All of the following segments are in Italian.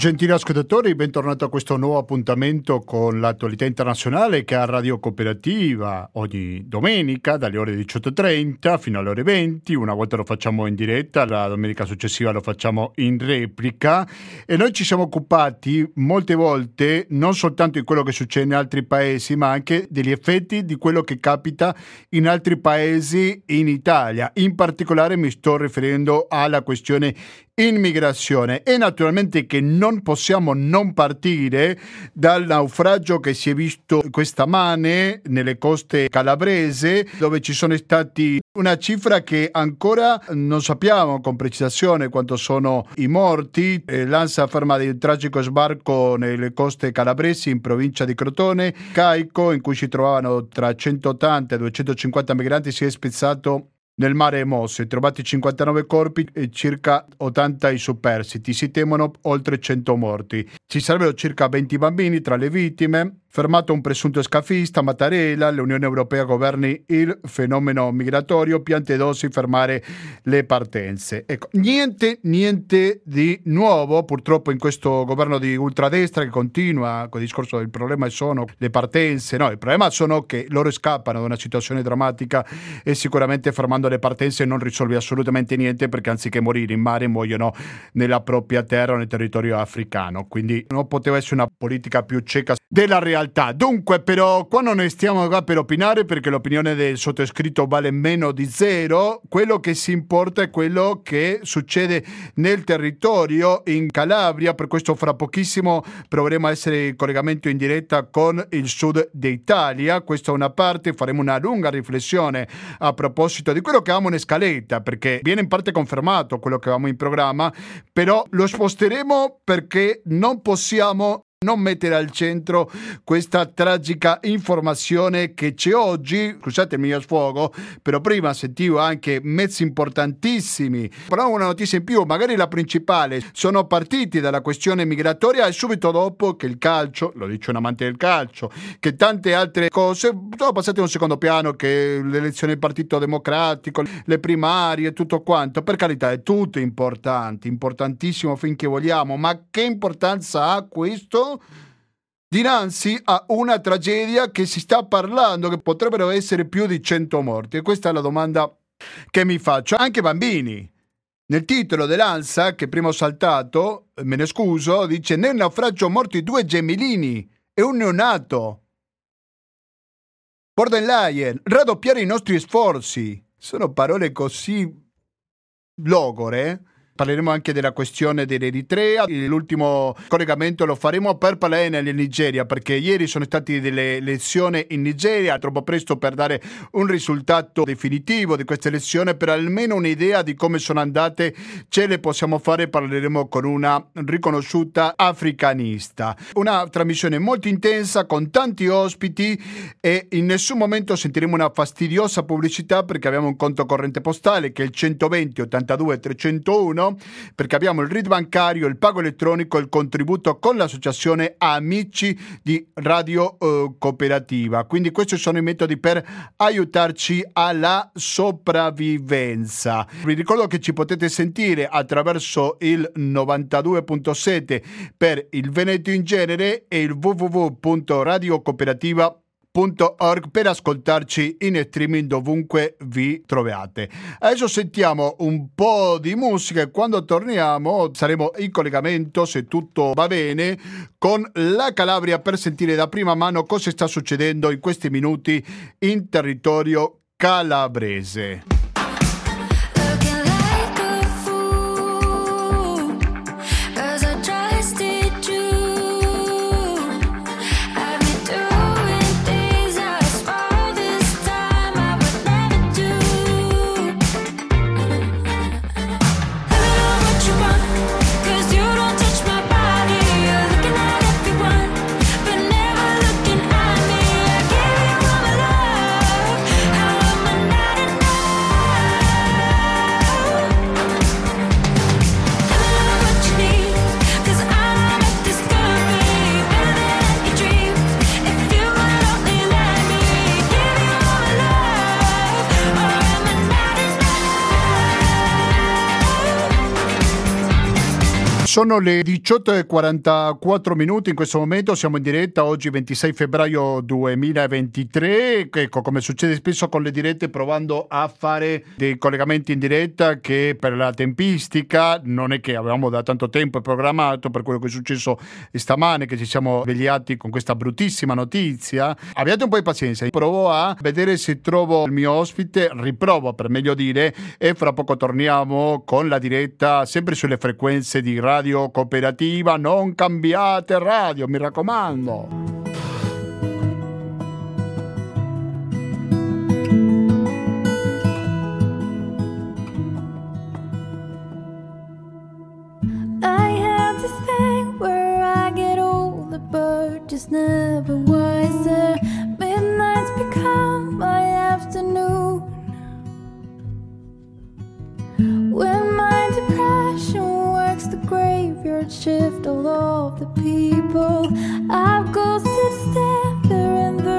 Gentili ascoltatori, bentornati a questo nuovo appuntamento con l'attualità internazionale che ha Radio Cooperativa ogni domenica dalle ore 18.30 fino alle ore 20. Una volta lo facciamo in diretta, la domenica successiva lo facciamo in replica e noi ci siamo occupati molte volte non soltanto di quello che succede in altri paesi, ma anche degli effetti di quello che capita in altri paesi in Italia. In particolare mi sto riferendo alla questione immigrazione e naturalmente che non possiamo non partire dal naufragio che si è visto questa mane nelle coste calabrese dove ci sono stati una cifra che ancora non sappiamo con precisione quanto sono i morti. L'ANSA afferma di un tragico sbarco nelle coste calabresi in provincia di Crotone. Caico, in cui si trovavano tra 180 e 250 migranti, si è spezzato nel mare Mosse, trovati 59 corpi e circa 80 i superstiti. Si temono oltre 100 morti. Ci sarebbero circa 20 bambini tra le vittime. Fermato un presunto scafista, Mattarella, l'Unione Europea governi il fenomeno migratorio, piante dosi fermare le partenze. Ecco, niente, niente di nuovo purtroppo in questo governo di ultradestra che continua con il discorso del problema sono le partenze, no, il problema sono che loro scappano da una situazione drammatica e sicuramente fermando le partenze non risolve assolutamente niente perché anziché morire in mare muoiono nella propria terra o nel territorio africano, quindi non poteva essere una politica più cieca della realtà realtà. Dunque, però, qua non ne stiamo qua per opinare perché l'opinione del sottoscritto vale meno di zero. Quello che si importa è quello che succede nel territorio in Calabria. Per questo, fra pochissimo proveremo a essere in collegamento in diretta con il sud d'Italia. Questa è una parte, faremo una lunga riflessione a proposito di quello che avevamo in scaletta, perché viene in parte confermato quello che avevamo in programma, però lo sposteremo perché non possiamo non mettere al centro questa tragica informazione che c'è oggi, scusate il mio sfogo, però prima sentivo anche mezzi importantissimi, però una notizia in più, magari la principale, sono partiti dalla questione migratoria e subito dopo che il calcio, lo dice un amante del calcio, che tante altre cose sono passate in un secondo piano, che l'elezione del Partito Democratico, le primarie, tutto quanto, per carità è tutto importante, importantissimo finché vogliamo, ma che importanza ha questo? Dinanzi a una tragedia che si sta parlando, che potrebbero essere più di 100 morti. E questa è la domanda che mi faccio. Anche bambini. Nel titolo dell'ANSA, che prima ho saltato, me ne scuso, dice nel naufragio morti due gemellini e un neonato. Borden Lion, raddoppiare i nostri sforzi. Sono parole così logore Parleremo anche della questione dell'Eritrea. L'ultimo collegamento lo faremo per parlare nella Nigeria, perché ieri sono state delle elezioni in Nigeria, troppo presto per dare un risultato definitivo di queste elezioni, per almeno un'idea di come sono andate ce le possiamo fare. Parleremo con una riconosciuta africanista. Una trasmissione molto intensa con tanti ospiti e in nessun momento sentiremo una fastidiosa pubblicità perché abbiamo un conto corrente postale che è il 120 82 301 perché abbiamo il RID bancario, il pago elettronico il contributo con l'associazione Amici di Radio eh, Cooperativa. Quindi questi sono i metodi per aiutarci alla sopravvivenza. Vi ricordo che ci potete sentire attraverso il 92.7 per il Veneto in genere e il www.radiocooperativa.com www.radiocooperativa.org per ascoltarci in streaming dovunque vi troviate. Adesso sentiamo un po' di musica e quando torniamo saremo in collegamento, se tutto va bene, con la Calabria per sentire da prima mano cosa sta succedendo in questi minuti in territorio calabrese. Sono le 18.44 minuti in questo momento, siamo in diretta oggi 26 febbraio 2023, ecco come succede spesso con le dirette provando a fare dei collegamenti in diretta che per la tempistica non è che avevamo da tanto tempo programmato per quello che è successo stamane che ci siamo svegliati con questa bruttissima notizia. Abbiate un po' di pazienza, provo a vedere se trovo il mio ospite, riprovo per meglio dire e fra poco torniamo con la diretta sempre sulle frequenze di radio radio cooperativa, non cambiate radio, mi raccomando. just never wiser. Midnights become my afternoon. When my depression the graveyard shift all of the people. I've ghosted Stamper in the.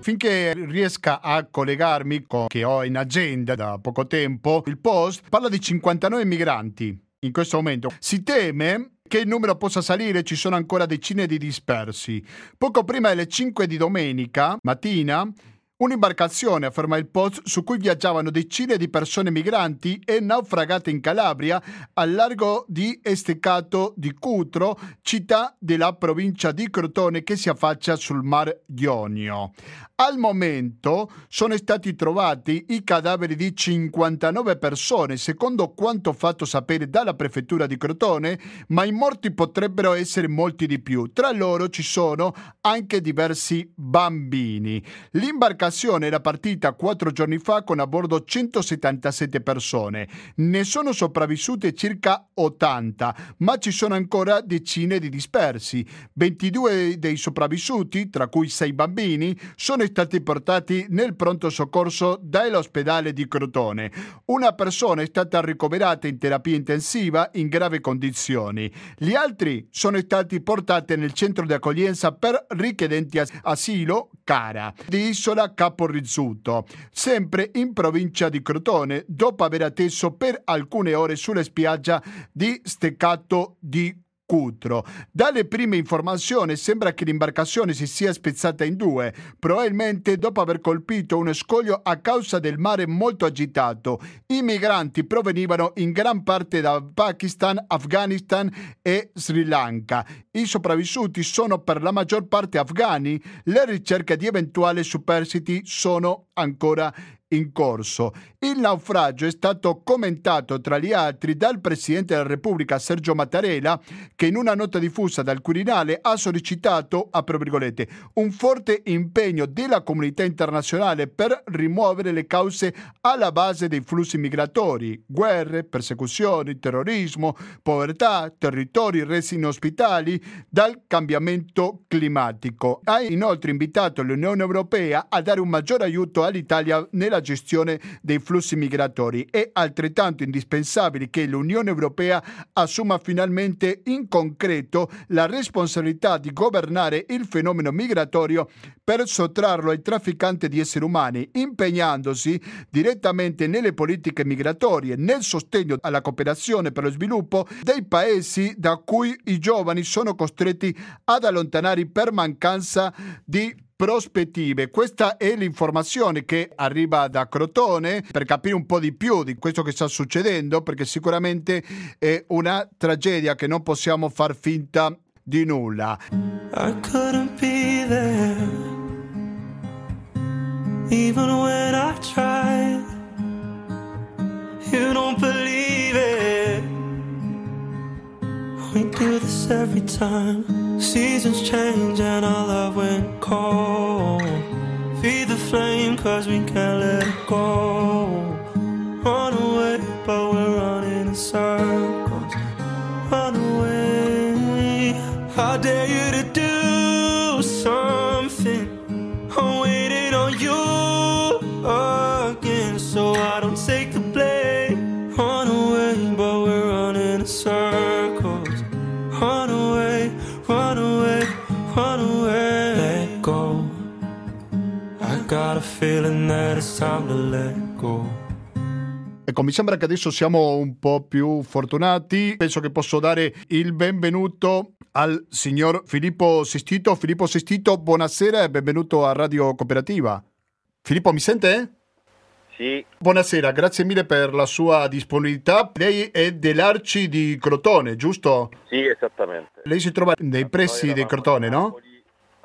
Finché riesca a collegarmi con che ho in agenda da poco tempo, il post parla di 59 migranti in questo momento. Si teme che il numero possa salire, ci sono ancora decine di dispersi. Poco prima delle 5 di domenica mattina Un'imbarcazione, afferma il Post, su cui viaggiavano decine di persone migranti è naufragata in Calabria al largo di Estecato di Cutro, città della provincia di Crotone che si affaccia sul Mar Ionio. Al momento sono stati trovati i cadaveri di 59 persone, secondo quanto fatto sapere dalla prefettura di Crotone, ma i morti potrebbero essere molti di più. Tra loro ci sono anche diversi bambini. L'imbarcazione era partita quattro giorni fa con a bordo 177 persone. Ne sono sopravvissute circa 80, ma ci sono ancora decine di dispersi. 22 dei sopravvissuti, tra cui 6 bambini, sono stati portati nel pronto soccorso dall'ospedale di Crotone. Una persona è stata ricoverata in terapia intensiva in gravi condizioni. Gli altri sono stati portati nel centro di accoglienza per richiedenti asilo Cara di Isola Caporizzuto, sempre in provincia di Crotone, dopo aver atteso per alcune ore sulla spiaggia di Steccato di Cutro. Dalle prime informazioni sembra che l'imbarcazione si sia spezzata in due, probabilmente dopo aver colpito uno scoglio a causa del mare molto agitato. I migranti provenivano in gran parte da Pakistan, Afghanistan e Sri Lanka. I sopravvissuti sono per la maggior parte afghani. Le ricerche di eventuali superstiti sono ancora in corso. Il naufragio è stato commentato tra gli altri dal Presidente della Repubblica Sergio Mattarella che in una nota diffusa dal Quirinale ha sollecitato, a virgolette, un forte impegno della comunità internazionale per rimuovere le cause alla base dei flussi migratori, guerre, persecuzioni, terrorismo, povertà, territori resi inospitali dal cambiamento climatico. Ha inoltre invitato l'Unione Europea a dare un maggiore aiuto all'Italia nella la gestione dei flussi migratori. È altrettanto indispensabile che l'Unione Europea assuma finalmente in concreto la responsabilità di governare il fenomeno migratorio per sottrarlo ai trafficanti di esseri umani, impegnandosi direttamente nelle politiche migratorie, nel sostegno alla cooperazione per lo sviluppo dei paesi da cui i giovani sono costretti ad allontanare per mancanza di prospettive. Questa è l'informazione che arriva da Crotone per capire un po' di più di questo che sta succedendo, perché sicuramente è una tragedia che non possiamo far finta di nulla. I couldn't be there Even when I tried You don't believe We do this every time Seasons change and our love went cold. Feed the flame cause we can't let it go. Run away, but we're running in circles. Run away. How dare you to do Ecco, mi sembra che adesso siamo un po' più fortunati. Penso che posso dare il benvenuto al signor Filippo Sestito. Filippo Sestito, buonasera e benvenuto a Radio Cooperativa. Filippo, mi sente? Sì. Buonasera, grazie mille per la sua disponibilità. Lei è dell'Arci di Crotone, giusto? Sì, esattamente. Lei si trova nei pressi di Crotone, no?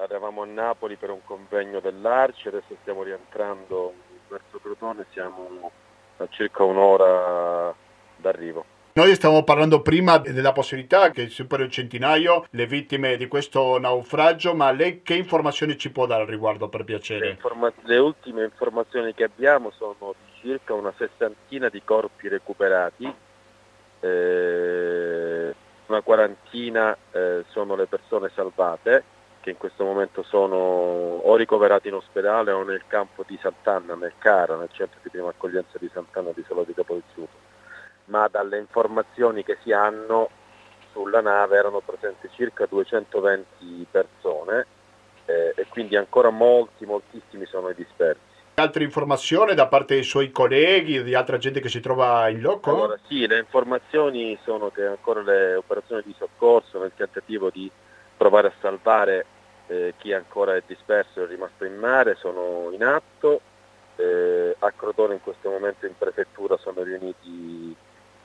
Eravamo a Napoli per un convegno dell'Arci, adesso stiamo rientrando verso Crotone, siamo a circa un'ora d'arrivo. Noi stiamo parlando prima della possibilità che superi il centinaio le vittime di questo naufragio, ma lei che informazioni ci può dare al riguardo per piacere? Le, informa- le ultime informazioni che abbiamo sono circa una sessantina di corpi recuperati, eh, una quarantina eh, sono le persone salvate che in questo momento sono o ricoverati in ospedale o nel campo di Sant'Anna, nel Cara, nel centro di prima accoglienza di Sant'Anna di Solo di Capodizuto. Ma dalle informazioni che si hanno sulla nave erano presenti circa 220 persone eh, e quindi ancora molti, moltissimi sono i dispersi. Altre informazioni da parte dei suoi colleghi, di altra gente che si trova in loco? Allora sì, le informazioni sono che ancora le operazioni di soccorso nel tentativo di provare a salvare eh, chi ancora è disperso e rimasto in mare sono in atto. Eh, a Crotone in questo momento in prefettura sono riuniti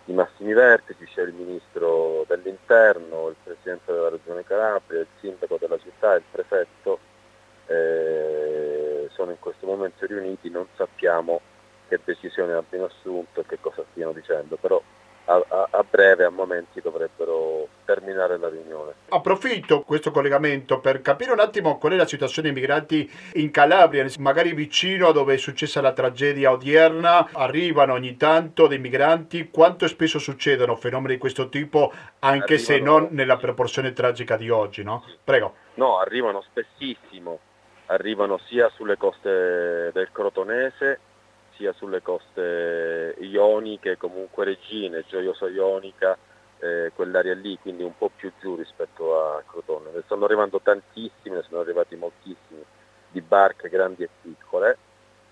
i massimi vertici, c'è il ministro dell'interno, il presidente della regione Calabria, il sindaco della città, il prefetto, eh, sono in questo momento riuniti, non sappiamo che decisione abbiano assunto e che cosa stiano dicendo, però a, a, a breve, a momenti, dovrebbero terminare la riunione. Approfitto questo collegamento per capire un attimo qual è la situazione dei migranti in Calabria, magari vicino a dove è successa la tragedia odierna, arrivano ogni tanto dei migranti, quanto spesso succedono fenomeni di questo tipo, anche arrivano... se non nella proporzione tragica di oggi, no? Prego. No, arrivano spessissimo, arrivano sia sulle coste del Crotonese sia sulle coste ioniche, comunque regine, Gioiosa Ionica, eh, quell'area lì, quindi un po' più giù rispetto a Crotone. Ne stanno arrivando tantissimi, ne sono arrivati moltissimi, di barche grandi e piccole.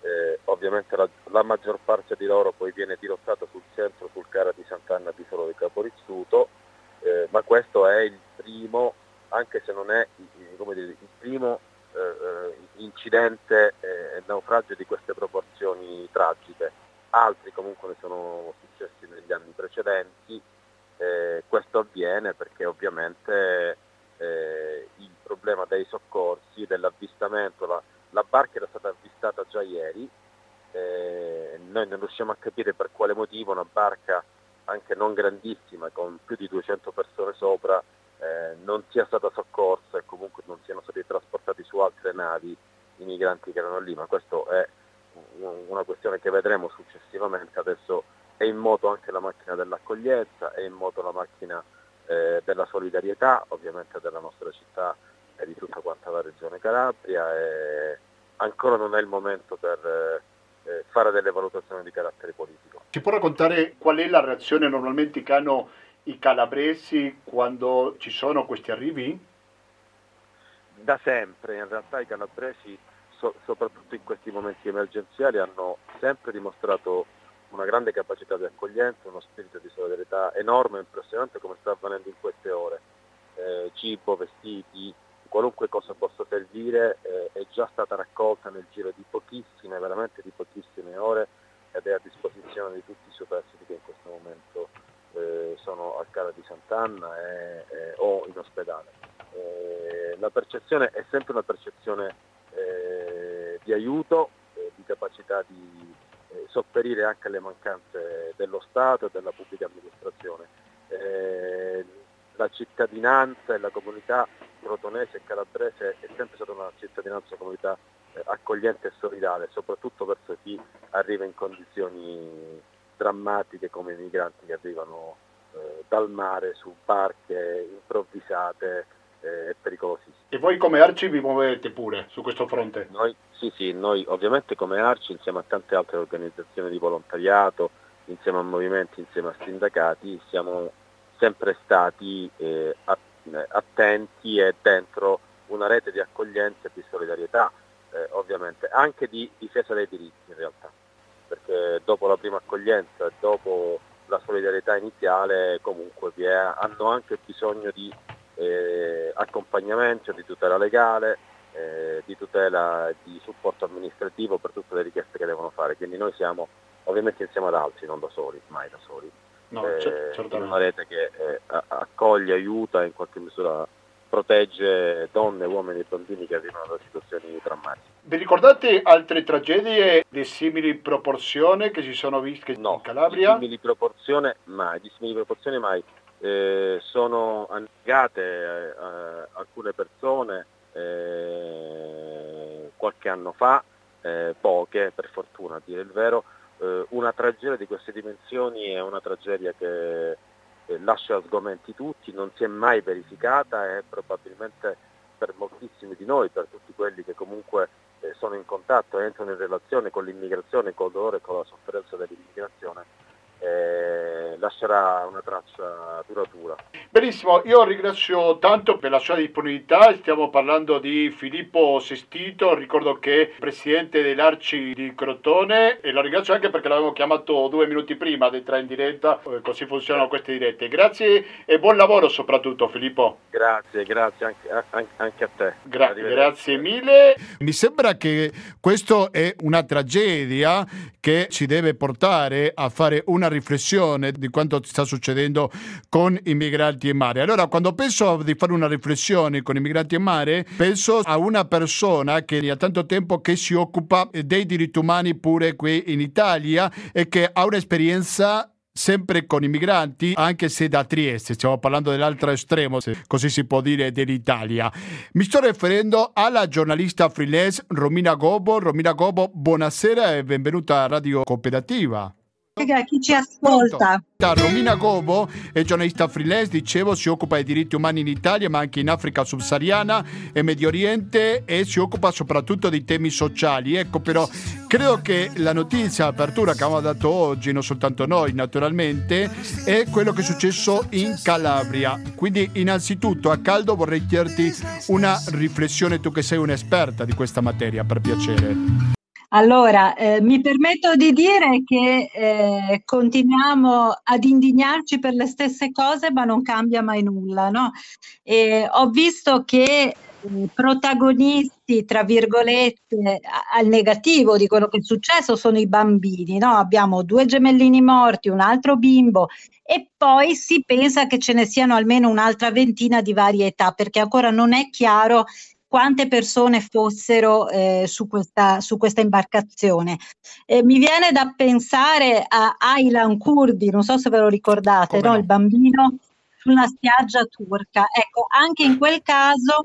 Eh, ovviamente la, la, maggior parte di loro poi viene dirottata sul centro, sul Cara di Sant'Anna di Solo di Caporizzuto, eh, ma questo è il primo, anche se non è dire, il primo incidente e naufragio di queste proporzioni tragiche. Altri comunque ne sono successi negli anni precedenti. Eh, questo avviene perché ovviamente eh, il problema dei soccorsi, dell'avvistamento, la, la, barca era stata avvistata già ieri, eh, noi non riusciamo a capire per quale motivo una barca anche non grandissima, con più di 200 persone sopra, eh, non sia stata soccorsa e comunque non siano stati trasportati su altre navi i migranti che erano lì, ma questo è una questione che vedremo successivamente. Adesso è in moto anche la macchina dell'accoglienza, è in moto la macchina eh, della solidarietà, ovviamente della nostra città e di tutta quanta la regione Calabria. E ancora non è il momento per eh, fare delle valutazioni di carattere politico. Ci può raccontare qual è la reazione normalmente che hanno i calabresi quando ci sono questi arrivi? Da sempre, in realtà i calabresi, so, soprattutto in questi momenti emergenziali, hanno sempre dimostrato una grande capacità di accoglienza, uno spirito di solidarietà enorme, impressionante come sta avvenendo in queste ore. Eh, cibo, vestiti, qualunque cosa possa servire eh, è già stata raccolta nel giro di pochissime, veramente di pochissime ore ed è a disposizione di tutti i superstiti che in questo momento eh, sono al Cara di Sant'Anna e, e, o in ospedale. Eh, la percezione è sempre una percezione eh, di aiuto, eh, di capacità di eh, sopperire anche alle mancanze dello Stato e della pubblica amministrazione. la cittadinanza e la comunità crotonese e calabrese è sempre stata una cittadinanza e comunità accogliente e solidale, soprattutto verso chi arriva in condizioni drammatiche come i migranti che arrivano eh, dal mare su barche improvvisate eh, e pericolosissime. E voi come Arci vi muovete pure su questo fronte? Noi, sì, sì, noi ovviamente come Arci insieme a tante altre organizzazioni di volontariato, insieme a movimenti, insieme a sindacati, siamo sempre stati eh, attenti e dentro una rete di accoglienza e di solidarietà, eh, ovviamente, anche di difesa dei diritti in realtà. Perché dopo la prima accoglienza e dopo la solidarietà iniziale comunque è, hanno anche bisogno di eh, accompagnamento, di tutela legale, eh, di tutela di supporto amministrativo per tutte le richieste che devono fare. Quindi noi siamo ovviamente insieme ad altri, non da soli, mai da soli. No, eh, in una rete che eh, accoglie, aiuta e in qualche misura protegge donne, uomini e bambini che arrivano da situazioni drammatiche. Vi ricordate altre tragedie di simili proporzioni che si sono viste no, in Calabria? Di simili proporzioni mai, di simili proporzioni mai. Eh, sono annegate eh, alcune persone eh, qualche anno fa, eh, poche per fortuna a dire il vero, eh, una tragedia di queste dimensioni è una tragedia che eh, lascia sgomenti tutti, non si è mai verificata e probabilmente per moltissimi di noi, per tutti quelli che comunque sono in contatto, entrano in relazione con l'immigrazione, con il dolore e con la sofferenza dell'immigrazione, eh, lascerà una traccia duratura. Benissimo, io ringrazio tanto per la sua disponibilità, stiamo parlando di Filippo Sestito, ricordo che è presidente dell'Arci di Crotone e lo ringrazio anche perché l'avevo chiamato due minuti prima di entrare in diretta, eh, così funzionano queste dirette. Grazie e buon lavoro soprattutto Filippo. Grazie, grazie anche, anche a te. Gra- grazie mille. Mi sembra che questa è una tragedia che ci deve portare a fare una riflessione di quanto sta succedendo con i migranti in mare. Allora, quando penso di fare una riflessione con i migranti in mare, penso a una persona che ha tanto tempo che si occupa dei diritti umani pure qui in Italia e che ha un'esperienza sempre con i migranti, anche se da Trieste, stiamo parlando dell'altro estremo, se così si può dire, dell'Italia. Mi sto riferendo alla giornalista freelance Romina Gobo. Romina Gobo, buonasera e benvenuta a Radio Cooperativa chi ci ascolta. Romina Gobo è giornalista freelance, dicevo, si occupa dei diritti umani in Italia, ma anche in Africa subsahariana e Medio Oriente e si occupa soprattutto di temi sociali. Ecco, però credo che la notizia, apertura che abbiamo dato oggi, non soltanto noi naturalmente, è quello che è successo in Calabria. Quindi innanzitutto a caldo vorrei chiederti una riflessione, tu che sei un'esperta di questa materia, per piacere. Allora, eh, mi permetto di dire che eh, continuiamo ad indignarci per le stesse cose, ma non cambia mai nulla. No? E ho visto che eh, protagonisti, tra virgolette, al negativo di quello che è successo sono i bambini. No? Abbiamo due gemellini morti, un altro bimbo e poi si pensa che ce ne siano almeno un'altra ventina di varie età, perché ancora non è chiaro quante persone fossero eh, su, questa, su, questa, imbarcazione. Eh, mi viene da pensare a Aylan Kurdi, non so se ve lo ricordate, no? il bambino sulla spiaggia turca. Ecco, anche in quel caso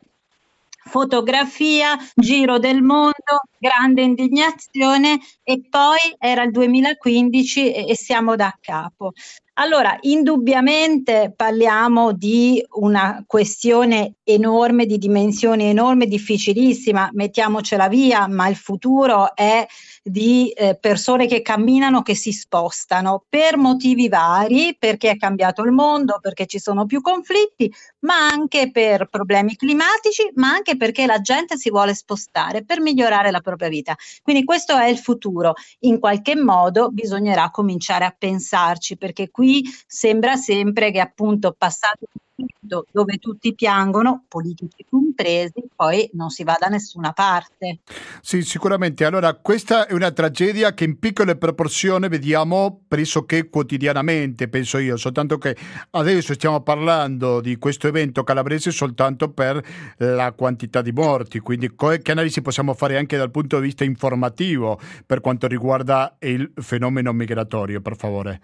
fotografia, giro del mondo, grande indignazione e poi era il 2015 e, e siamo da capo. Allora, indubbiamente parliamo di una questione enorme, di dimensioni enormi, difficilissima, mettiamocela via, ma il futuro è di eh, persone che camminano, che si spostano per motivi vari, perché è cambiato il mondo, perché ci sono più conflitti, ma anche per problemi climatici, ma anche perché la gente si vuole spostare per migliorare la propria vita. Quindi questo è il futuro. In qualche modo bisognerà cominciare a pensarci, perché qui sembra sempre che appunto passato dove tutti piangono, politici compresi, poi non si va da nessuna parte. Sì, sicuramente. Allora, questa è una tragedia che in piccole proporzioni vediamo pressoché quotidianamente, penso io, soltanto che adesso stiamo parlando di questo evento calabrese soltanto per la quantità di morti, quindi che analisi possiamo fare anche dal punto di vista informativo per quanto riguarda il fenomeno migratorio, per favore?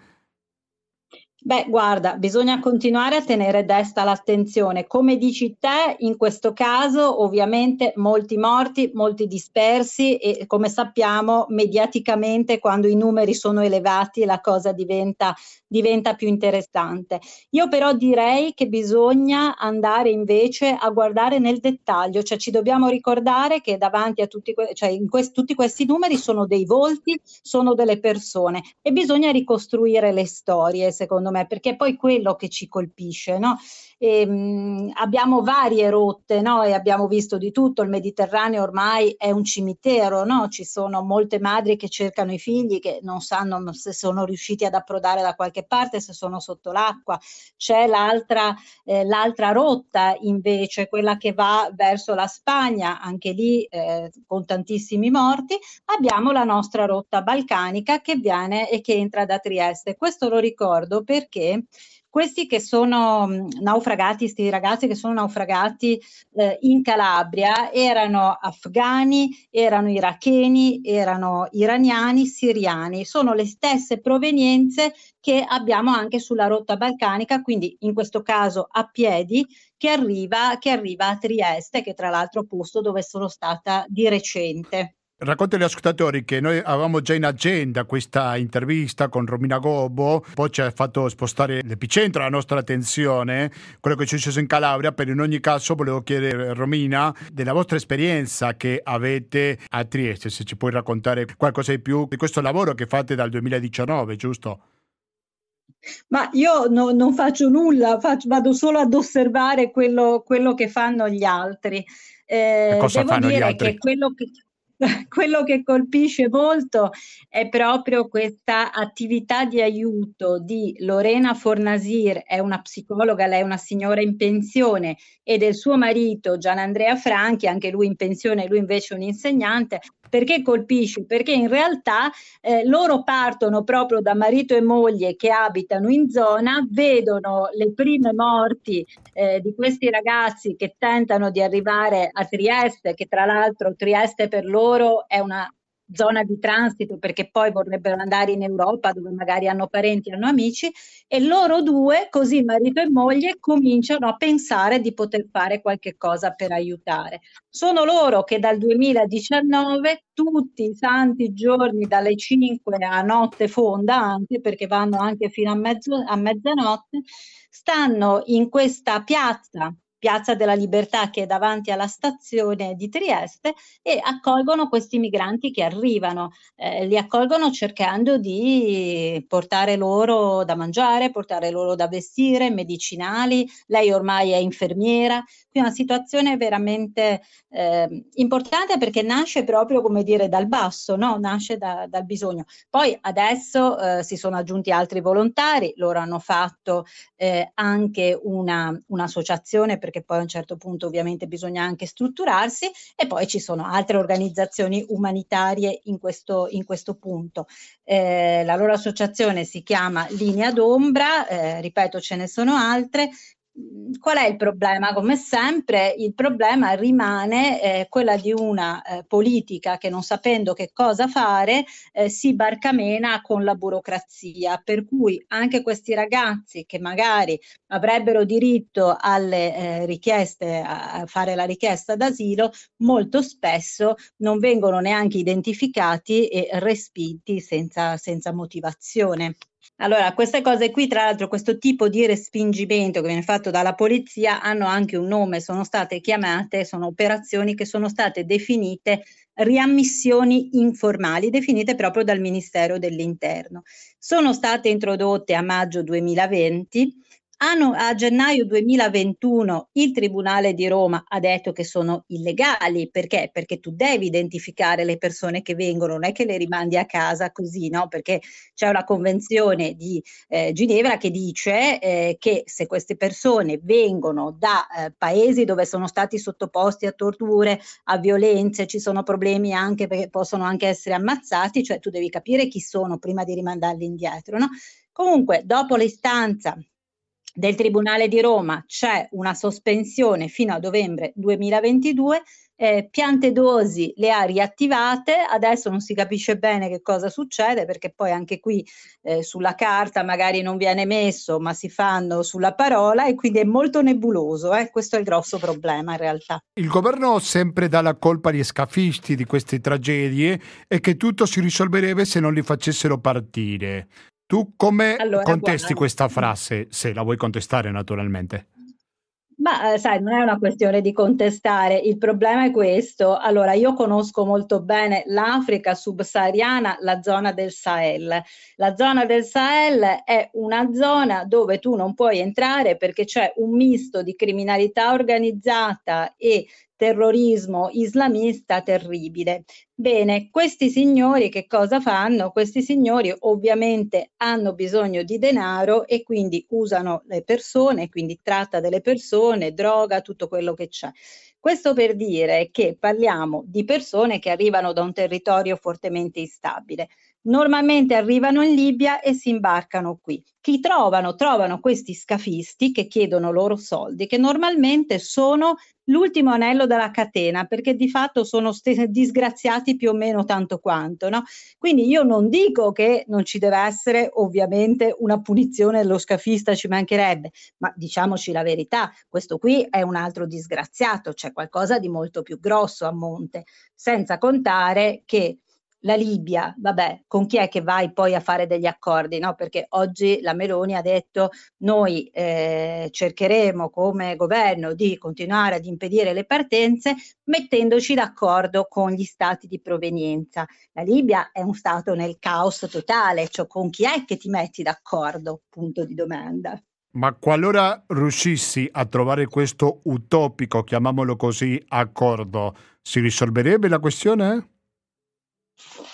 Beh, guarda, bisogna continuare a tenere desta l'attenzione. Come dici te, in questo caso ovviamente molti morti, molti dispersi e come sappiamo mediaticamente quando i numeri sono elevati la cosa diventa, diventa più interessante. Io però direi che bisogna andare invece a guardare nel dettaglio, cioè ci dobbiamo ricordare che davanti a tutti, cioè in quest- tutti questi numeri sono dei volti, sono delle persone e bisogna ricostruire le storie, secondo secondo me, perché è poi quello che ci colpisce, no? E, ehm, mh, abbiamo varie rotte, no? E abbiamo visto di tutto, il Mediterraneo ormai è un cimitero, no? Ci sono molte madri che cercano i figli che non sanno se sono riusciti ad approdare da qualche parte, se sono sotto l'acqua. C'è l'altra, eh, l'altra rotta invece, quella che va verso la Spagna, anche lì eh, con tantissimi morti. Abbiamo la nostra rotta balcanica che viene e che entra da Trieste. Questo lo ricordo perché questi che sono mm, naufragati, questi ragazzi che sono naufragati eh, in Calabria, erano afghani, erano iracheni, erano iraniani, siriani, sono le stesse provenienze che abbiamo anche sulla rotta balcanica, quindi in questo caso a piedi, che arriva, che arriva a Trieste, che tra l'altro è posto dove sono stata di recente. Racconta agli ascoltatori che noi avevamo già in agenda questa intervista con Romina Gobbo, poi ci ha fatto spostare l'epicentro la nostra attenzione, quello che è successo in Calabria, per in ogni caso volevo chiedere Romina della vostra esperienza che avete a Trieste, se ci puoi raccontare qualcosa di più di questo lavoro che fate dal 2019, giusto? Ma io no, non faccio nulla, faccio, vado solo ad osservare quello, quello che fanno gli altri. Eh, cosa devo fanno dire gli altri? che quello che quello che colpisce molto è proprio questa attività di aiuto di Lorena Fornasir, è una psicologa, lei è una signora in pensione, e del suo marito Gian Andrea Franchi, anche lui in pensione, lui invece un insegnante, perché colpisce? Perché in realtà eh, loro partono proprio da marito e moglie che abitano in zona, vedono le prime morti eh, di questi ragazzi che tentano di arrivare a Trieste, che tra l'altro Trieste per loro è una zona di transito perché poi vorrebbero andare in Europa dove magari hanno parenti, hanno amici e loro due, così marito e moglie, cominciano a pensare di poter fare qualche cosa per aiutare. Sono loro che dal 2019 tutti i santi giorni dalle 5 a notte fonda anche perché vanno anche fino a, mezzo, a mezzanotte stanno in questa piazza Piazza della Libertà che è davanti alla stazione di Trieste e accolgono questi migranti che arrivano, eh, li accolgono cercando di portare loro da mangiare, portare loro da vestire, medicinali, lei ormai è infermiera, qui è una situazione veramente eh, importante perché nasce proprio come dire dal basso, no? nasce da, dal bisogno. Poi adesso eh, si sono aggiunti altri volontari, loro hanno fatto eh, anche una, un'associazione perché poi a un certo punto ovviamente bisogna anche strutturarsi e poi ci sono altre organizzazioni umanitarie in questo, in questo punto. Eh, la loro associazione si chiama Linea d'Ombra, eh, ripeto ce ne sono altre, qual è il problema? Come sempre, il problema rimane eh, quella di una eh, politica che non sapendo che cosa fare eh, si barcamena con la burocrazia, per cui anche questi ragazzi che magari avrebbero diritto alle eh, richieste, a fare la richiesta d'asilo, molto spesso non vengono neanche identificati e respinti senza, senza motivazione. Allora, queste cose qui, tra l'altro, questo tipo di respingimento che viene fatto dalla polizia hanno anche un nome, sono state chiamate, sono operazioni che sono state definite riammissioni informali, definite proprio dal Ministero dell'Interno. Sono state introdotte a maggio 2020 a gennaio 2021 il Tribunale di Roma ha detto che sono illegali, perché? Perché tu devi identificare le persone che vengono, non è che le rimandi a casa così, no? Perché c'è una convenzione di eh, Ginevra che dice eh, che se queste persone vengono da eh, paesi dove sono stati sottoposti a torture, a violenze, ci sono problemi anche perché possono anche essere ammazzati, cioè tu devi capire chi sono prima di rimandarli indietro, no? Comunque, dopo l'istanza del Tribunale di Roma c'è una sospensione fino a novembre 2022, eh, piante dosi le ha riattivate, adesso non si capisce bene che cosa succede perché poi anche qui eh, sulla carta magari non viene messo ma si fanno sulla parola e quindi è molto nebuloso, eh? questo è il grosso problema in realtà. Il governo sempre dà la colpa agli scafisti di queste tragedie e che tutto si risolverebbe se non li facessero partire. Tu come allora, contesti guarda. questa frase, se la vuoi contestare naturalmente? Ma eh, sai, non è una questione di contestare, il problema è questo. Allora, io conosco molto bene l'Africa subsahariana, la zona del Sahel. La zona del Sahel è una zona dove tu non puoi entrare perché c'è un misto di criminalità organizzata e terrorismo islamista terribile. Bene, questi signori che cosa fanno? Questi signori ovviamente hanno bisogno di denaro e quindi usano le persone, quindi tratta delle persone, droga, tutto quello che c'è. Questo per dire che parliamo di persone che arrivano da un territorio fortemente instabile. Normalmente arrivano in Libia e si imbarcano qui. Chi trovano? Trovano questi scafisti che chiedono loro soldi, che normalmente sono l'ultimo anello della catena, perché di fatto sono st- disgraziati più o meno tanto quanto. No? Quindi io non dico che non ci deve essere ovviamente una punizione dello scafista, ci mancherebbe, ma diciamoci la verità, questo qui è un altro disgraziato, c'è qualcosa di molto più grosso a monte, senza contare che la Libia, vabbè, con chi è che vai poi a fare degli accordi? No? Perché oggi la Meloni ha detto noi eh, cercheremo come governo di continuare ad impedire le partenze mettendoci d'accordo con gli stati di provenienza. La Libia è un stato nel caos totale, cioè con chi è che ti metti d'accordo? Punto di domanda. Ma qualora riuscissi a trovare questo utopico, chiamiamolo così, accordo, si risolverebbe la questione?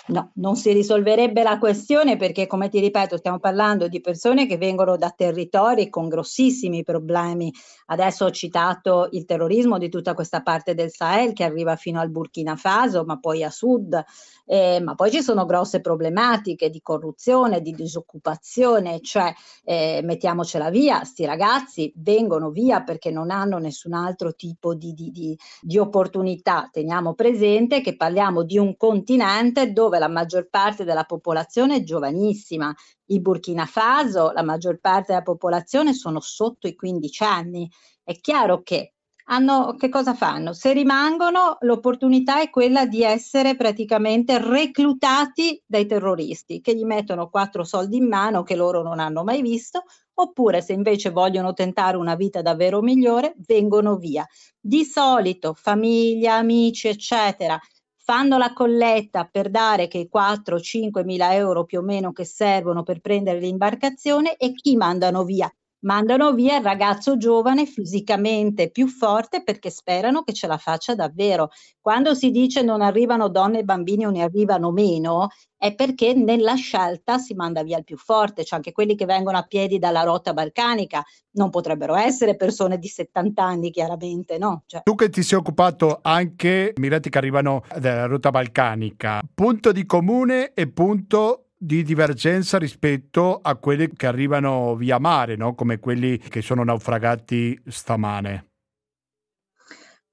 No, non si risolverebbe la questione perché, come ti ripeto, stiamo parlando di persone che vengono da territori con grossissimi problemi. Adesso ho citato il terrorismo di tutta questa parte del Sahel che arriva fino al Burkina Faso, ma poi a sud, eh, ma poi ci sono grosse problematiche di corruzione, di disoccupazione, cioè eh, mettiamocela via, sti ragazzi vengono via perché non hanno nessun altro tipo di, di, di, di opportunità. Teniamo presente che parliamo di un continente dove la maggior parte della popolazione è giovanissima. Il Burkina Faso, la maggior parte della popolazione sono sotto i 15 anni. È chiaro che hanno, che cosa fanno? Se rimangono, l'opportunità è quella di essere praticamente reclutati dai terroristi che gli mettono quattro soldi in mano che loro non hanno mai visto, oppure se invece vogliono tentare una vita davvero migliore, vengono via. Di solito famiglia, amici, eccetera, fanno la colletta per dare quei 4-5 mila euro più o meno che servono per prendere l'imbarcazione e chi mandano via? Mandano via il ragazzo giovane fisicamente più forte perché sperano che ce la faccia davvero. Quando si dice non arrivano donne e bambini o ne arrivano meno, è perché nella scelta si manda via il più forte, cioè anche quelli che vengono a piedi dalla rotta balcanica non potrebbero essere persone di 70 anni, chiaramente, no? Cioè. Tu che ti sei occupato anche migranti che arrivano dalla rotta balcanica, punto di comune e punto di divergenza rispetto a quelli che arrivano via mare, no? come quelli che sono naufragati stamane.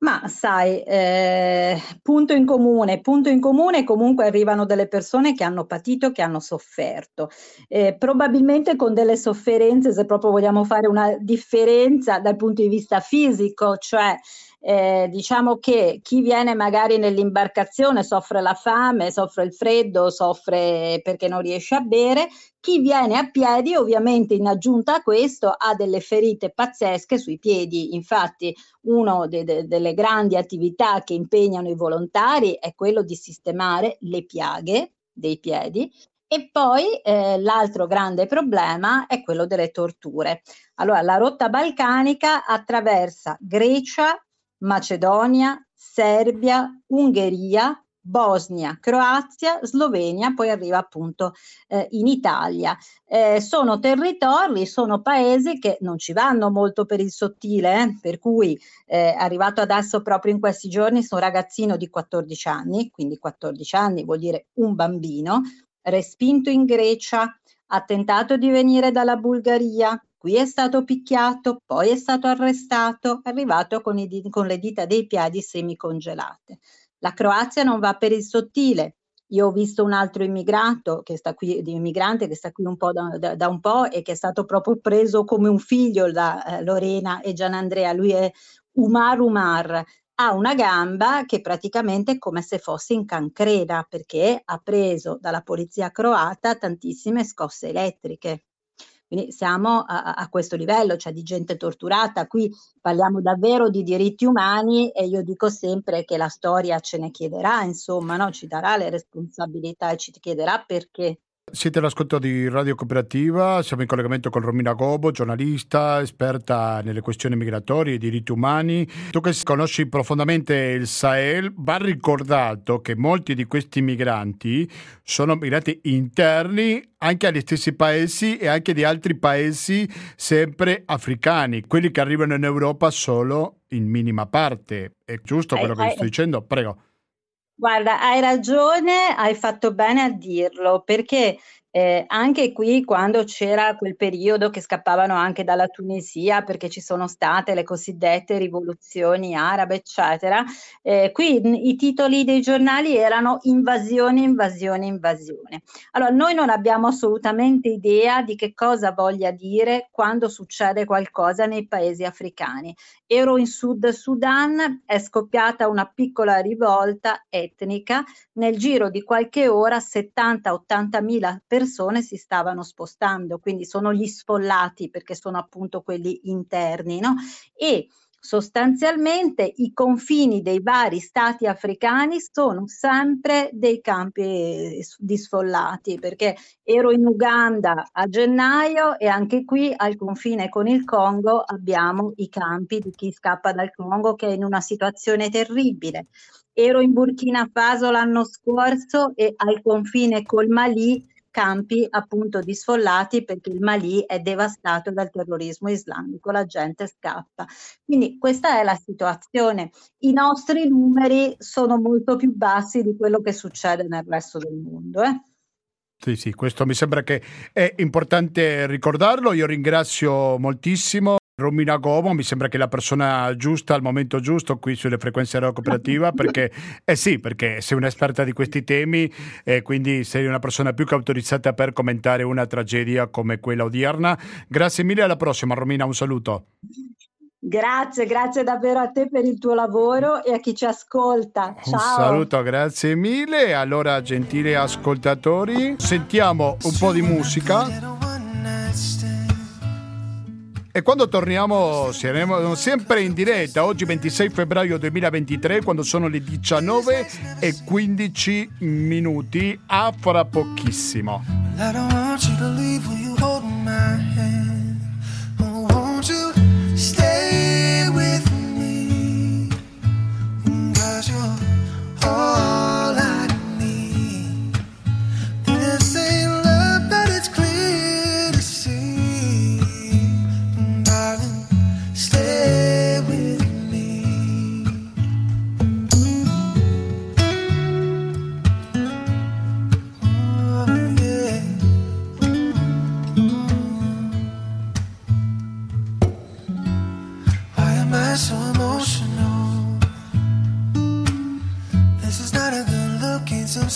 Ma sai, eh, punto in comune, punto in comune comunque arrivano delle persone che hanno patito, che hanno sofferto, eh, probabilmente con delle sofferenze, se proprio vogliamo fare una differenza dal punto di vista fisico, cioè eh, diciamo che chi viene magari nell'imbarcazione soffre la fame, soffre il freddo, soffre perché non riesce a bere, chi viene a piedi ovviamente in aggiunta a questo ha delle ferite pazzesche sui piedi, infatti una de- de- delle grandi attività che impegnano i volontari è quello di sistemare le piaghe dei piedi. E poi eh, l'altro grande problema è quello delle torture. Allora, la rotta balcanica attraversa Grecia, Macedonia, Serbia, Ungheria, Bosnia, Croazia, Slovenia, poi arriva appunto eh, in Italia. Eh, sono territori, sono paesi che non ci vanno molto per il sottile, eh? per cui è arrivato adesso proprio in questi giorni su un ragazzino di 14 anni, quindi 14 anni vuol dire un bambino, respinto in Grecia, ha tentato di venire dalla Bulgaria, qui è stato picchiato, poi è stato arrestato, è arrivato con, i, con le dita dei piedi semicongelate. La Croazia non va per il sottile. Io ho visto un altro immigrato che sta qui, immigrante che sta qui un po' da, da, da, un po' e che è stato proprio preso come un figlio da eh, Lorena e Gianandrea. Lui è Umar Umar, ha una gamba che praticamente è come se fosse in cancrena perché ha preso dalla polizia croata tantissime scosse elettriche. Quindi siamo a, a questo livello, cioè di gente torturata. Qui parliamo davvero di diritti umani e io dico sempre che la storia ce ne chiederà, insomma, no? ci darà le responsabilità e ci chiederà perché. Siete all'ascolto di Radio Cooperativa, siamo in collegamento con Romina Gobo, giornalista, esperta nelle questioni migratorie e diritti umani. Tu che conosci profondamente il Sahel, va ricordato che molti di questi migranti sono migranti interni anche agli stessi paesi e anche di altri paesi sempre africani, quelli che arrivano in Europa solo in minima parte. È giusto quello che sto dicendo? Prego. Guarda, hai ragione, hai fatto bene a dirlo, perché eh, anche qui quando c'era quel periodo che scappavano anche dalla Tunisia perché ci sono state le cosiddette rivoluzioni arabe, eccetera, eh, qui i titoli dei giornali erano invasione, invasione, invasione. Allora, noi non abbiamo assolutamente idea di che cosa voglia dire quando succede qualcosa nei paesi africani. Ero in Sud Sudan, è scoppiata una piccola rivolta etnica, nel giro di qualche ora 70-80 mila persone persone si stavano spostando, quindi sono gli sfollati perché sono appunto quelli interni, no? E sostanzialmente i confini dei vari stati africani sono sempre dei campi di sfollati perché ero in Uganda a gennaio e anche qui al confine con il Congo abbiamo i campi di chi scappa dal Congo che è in una situazione terribile. Ero in Burkina Faso l'anno scorso e al confine col Mali campi appunto di sfollati perché il Mali è devastato dal terrorismo islamico, la gente scappa. Quindi questa è la situazione. I nostri numeri sono molto più bassi di quello che succede nel resto del mondo. Eh? Sì, sì, questo mi sembra che è importante ricordarlo. Io ringrazio moltissimo Romina Gomo mi sembra che la persona giusta al momento giusto qui sulle frequenze radio cooperativa perché eh sì perché sei un'esperta di questi temi e quindi sei una persona più che autorizzata per commentare una tragedia come quella odierna grazie mille alla prossima Romina un saluto Grazie, grazie davvero a te per il tuo lavoro e a chi ci ascolta. Ciao. Un saluto, grazie mille. Allora, gentili ascoltatori, sentiamo un po' di musica. E quando torniamo saremo sempre in diretta, oggi 26 febbraio 2023, quando sono le 19 e 15 minuti, a fra pochissimo.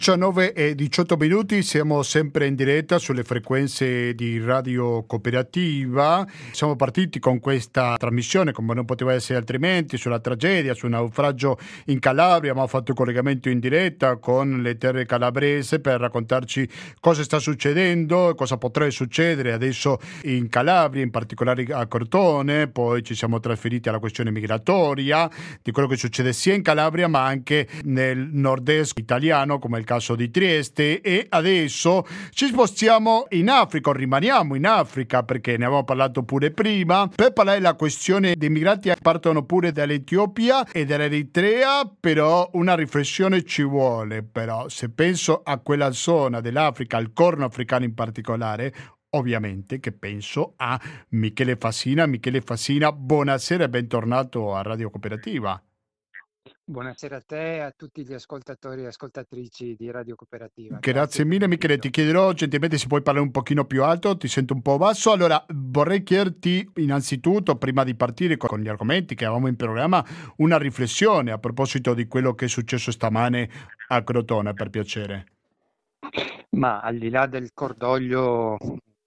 19 e 18 minuti, siamo sempre in diretta sulle frequenze di Radio Cooperativa. Siamo partiti con questa trasmissione, come non poteva essere altrimenti, sulla tragedia, sul naufragio in Calabria. Abbiamo fatto collegamento in diretta con le terre calabrese per raccontarci cosa sta succedendo, cosa potrebbe succedere adesso in Calabria, in particolare a Cortone. Poi ci siamo trasferiti alla questione migratoria, di quello che succede sia in Calabria ma anche nel nord-est italiano, come il caso di Trieste e adesso ci spostiamo in Africa, rimaniamo in Africa perché ne avevamo parlato pure prima, per parlare della questione dei migranti che partono pure dall'Etiopia e dall'Eritrea, però una riflessione ci vuole, però se penso a quella zona dell'Africa, al corno africano in particolare, ovviamente che penso a Michele Fassina. Michele Fassina, buonasera e bentornato a Radio Cooperativa. Buonasera a te e a tutti gli ascoltatori e ascoltatrici di Radio Cooperativa. Grazie, Grazie mille Michele, ti chiederò gentilmente se puoi parlare un pochino più alto, ti sento un po' basso. Allora vorrei chiederti innanzitutto, prima di partire con gli argomenti che avevamo in programma, una riflessione a proposito di quello che è successo stamane a Crotone, per piacere. Ma al di là del cordoglio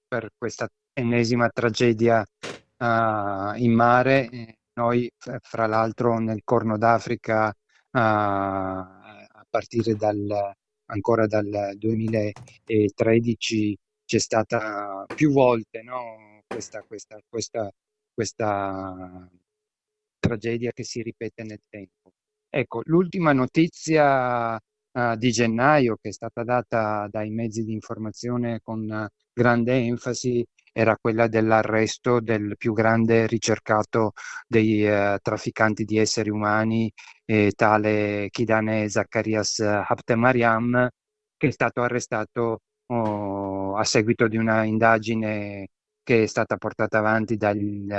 per questa ennesima tragedia uh, in mare, eh, noi, fra l'altro, nel Corno d'Africa, uh, a partire dal, ancora dal 2013, c'è stata più volte no? questa, questa, questa, questa tragedia che si ripete nel tempo. Ecco, l'ultima notizia uh, di gennaio che è stata data dai mezzi di informazione con grande enfasi era quella dell'arresto del più grande ricercato dei uh, trafficanti di esseri umani, eh, tale Kidane Zacharias Haptemariam, che è stato arrestato oh, a seguito di una indagine che è stata portata avanti dagli uh,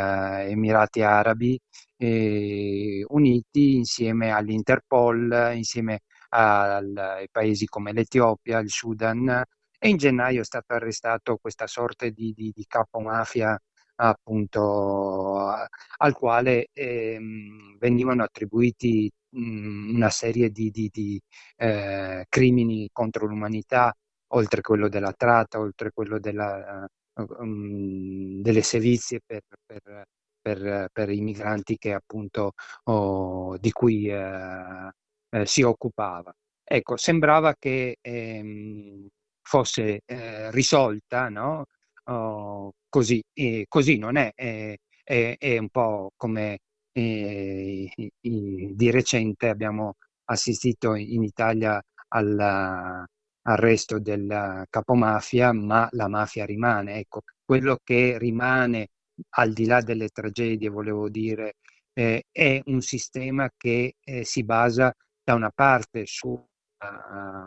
Emirati Arabi eh, Uniti insieme all'Interpol, insieme al, ai paesi come l'Etiopia, il Sudan e in gennaio è stato arrestato questa sorta di, di, di capo mafia appunto al quale ehm, venivano attribuiti mh, una serie di, di, di eh, crimini contro l'umanità, oltre quello della tratta, oltre quello della, um, delle sevizie per, per, per, per, i migranti che appunto oh, di cui eh, eh, si occupava. Ecco, sembrava che ehm, fosse eh, risolta, no? Oh, così, e così non è, è, è, è un po' come eh, di recente abbiamo assistito in Italia all'arresto del capomafia, ma la mafia rimane. Ecco, quello che rimane al di là delle tragedie, volevo dire, eh, è un sistema che eh, si basa da una parte uh,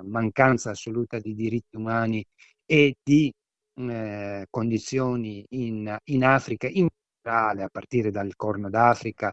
mancanza assoluta di diritti umani e di eh, condizioni in, in, Africa, in generale, a partire dal Corno d'Africa,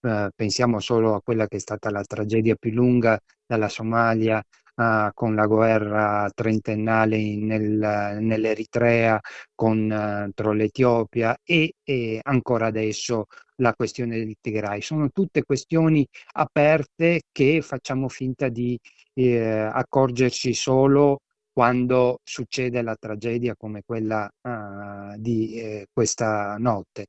eh, pensiamo solo a quella che è stata la tragedia più lunga dalla Somalia uh, con la guerra trentennale nel, nell'Eritrea contro uh, l'Etiopia e, e, ancora adesso la questione del Tigray. Sono tutte questioni aperte che facciamo finta di eh, accorgerci solo quando succede la tragedia come quella uh, di eh, questa notte.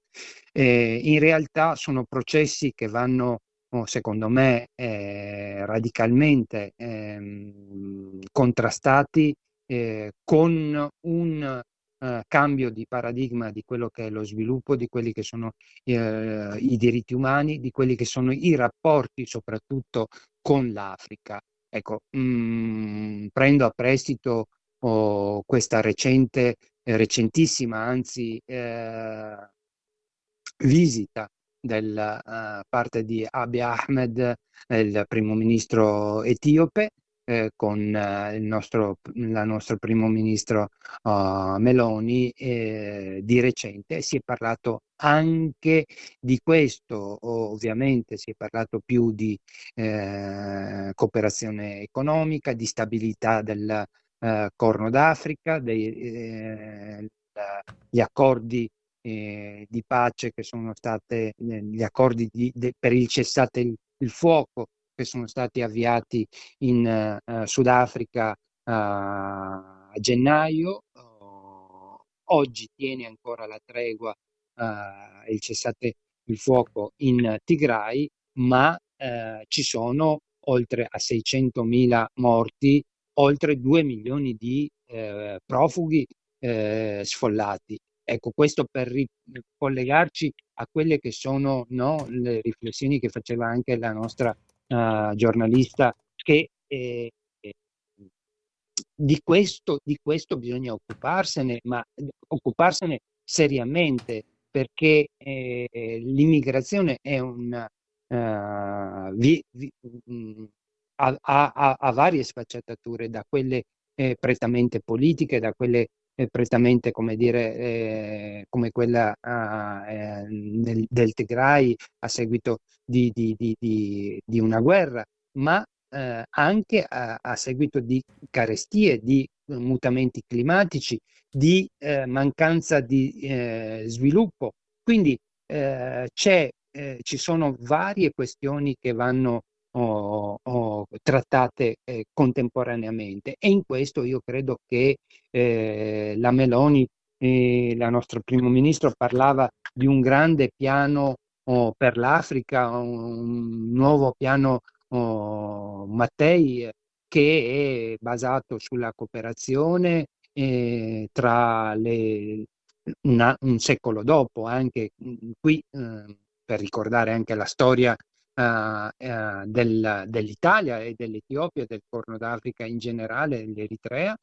Eh, in realtà sono processi che vanno secondo me, eh, radicalmente eh, contrastati eh, con un eh, cambio di paradigma di quello che è lo sviluppo, di quelli che sono eh, i diritti umani, di quelli che sono i rapporti soprattutto con l'Africa. Ecco, mh, mm, prendo a prestito oh, questa recente, recentissima, anzi, eh, visita da uh, eh, parte di Abiy Ahmed, il primo ministro etiope, eh, con uh, il nostro, la nostro primo ministro uh, Meloni eh, di recente. Si è parlato anche di questo, ovviamente si è parlato più di eh, cooperazione economica, di stabilità del Corno d'Africa, degli accordi eh, di pace che sono state, eh, gli accordi di, de, per il cessate il, il, fuoco che sono stati avviati in uh, Sudafrica uh, a gennaio. Uh, oggi tiene ancora la tregua il cessate il fuoco in Tigray, ma ci sono oltre a 600.000 morti, oltre 2 milioni di profughi sfollati Ecco, questo per collegarci a quelle che sono no, le riflessioni che faceva anche la nostra uh, giornalista, che eh, di, questo, di questo bisogna occuparsene, ma occuparsene seriamente, perché eh, l'immigrazione è un... Uh, vi, vi, mm, ha, ha, ha, varie sfaccettature, da quelle eh, prettamente politiche, da quelle eh, prettamente come, dire, eh, come quella uh, eh, del, del, Tigray a seguito di, di, di, di una guerra, ma eh, anche a, a, seguito di carestie, di mutamenti climatici, di eh, mancanza di eh, sviluppo. Quindi ci sono varie questioni che vanno o, o trattate eh, contemporaneamente. E in questo io credo che eh, la Meloni, eh, la nostra primo ministro, parlava di un grande piano oh, per l'Africa, un nuovo piano oh, Mattei che è basato sulla cooperazione eh, tra le, una, un secolo dopo, anche qui eh, per ricordare anche la storia uh, uh, del, dell'Italia e dell'Etiopia, del Corno d'Africa in generale, dell'Eritrea.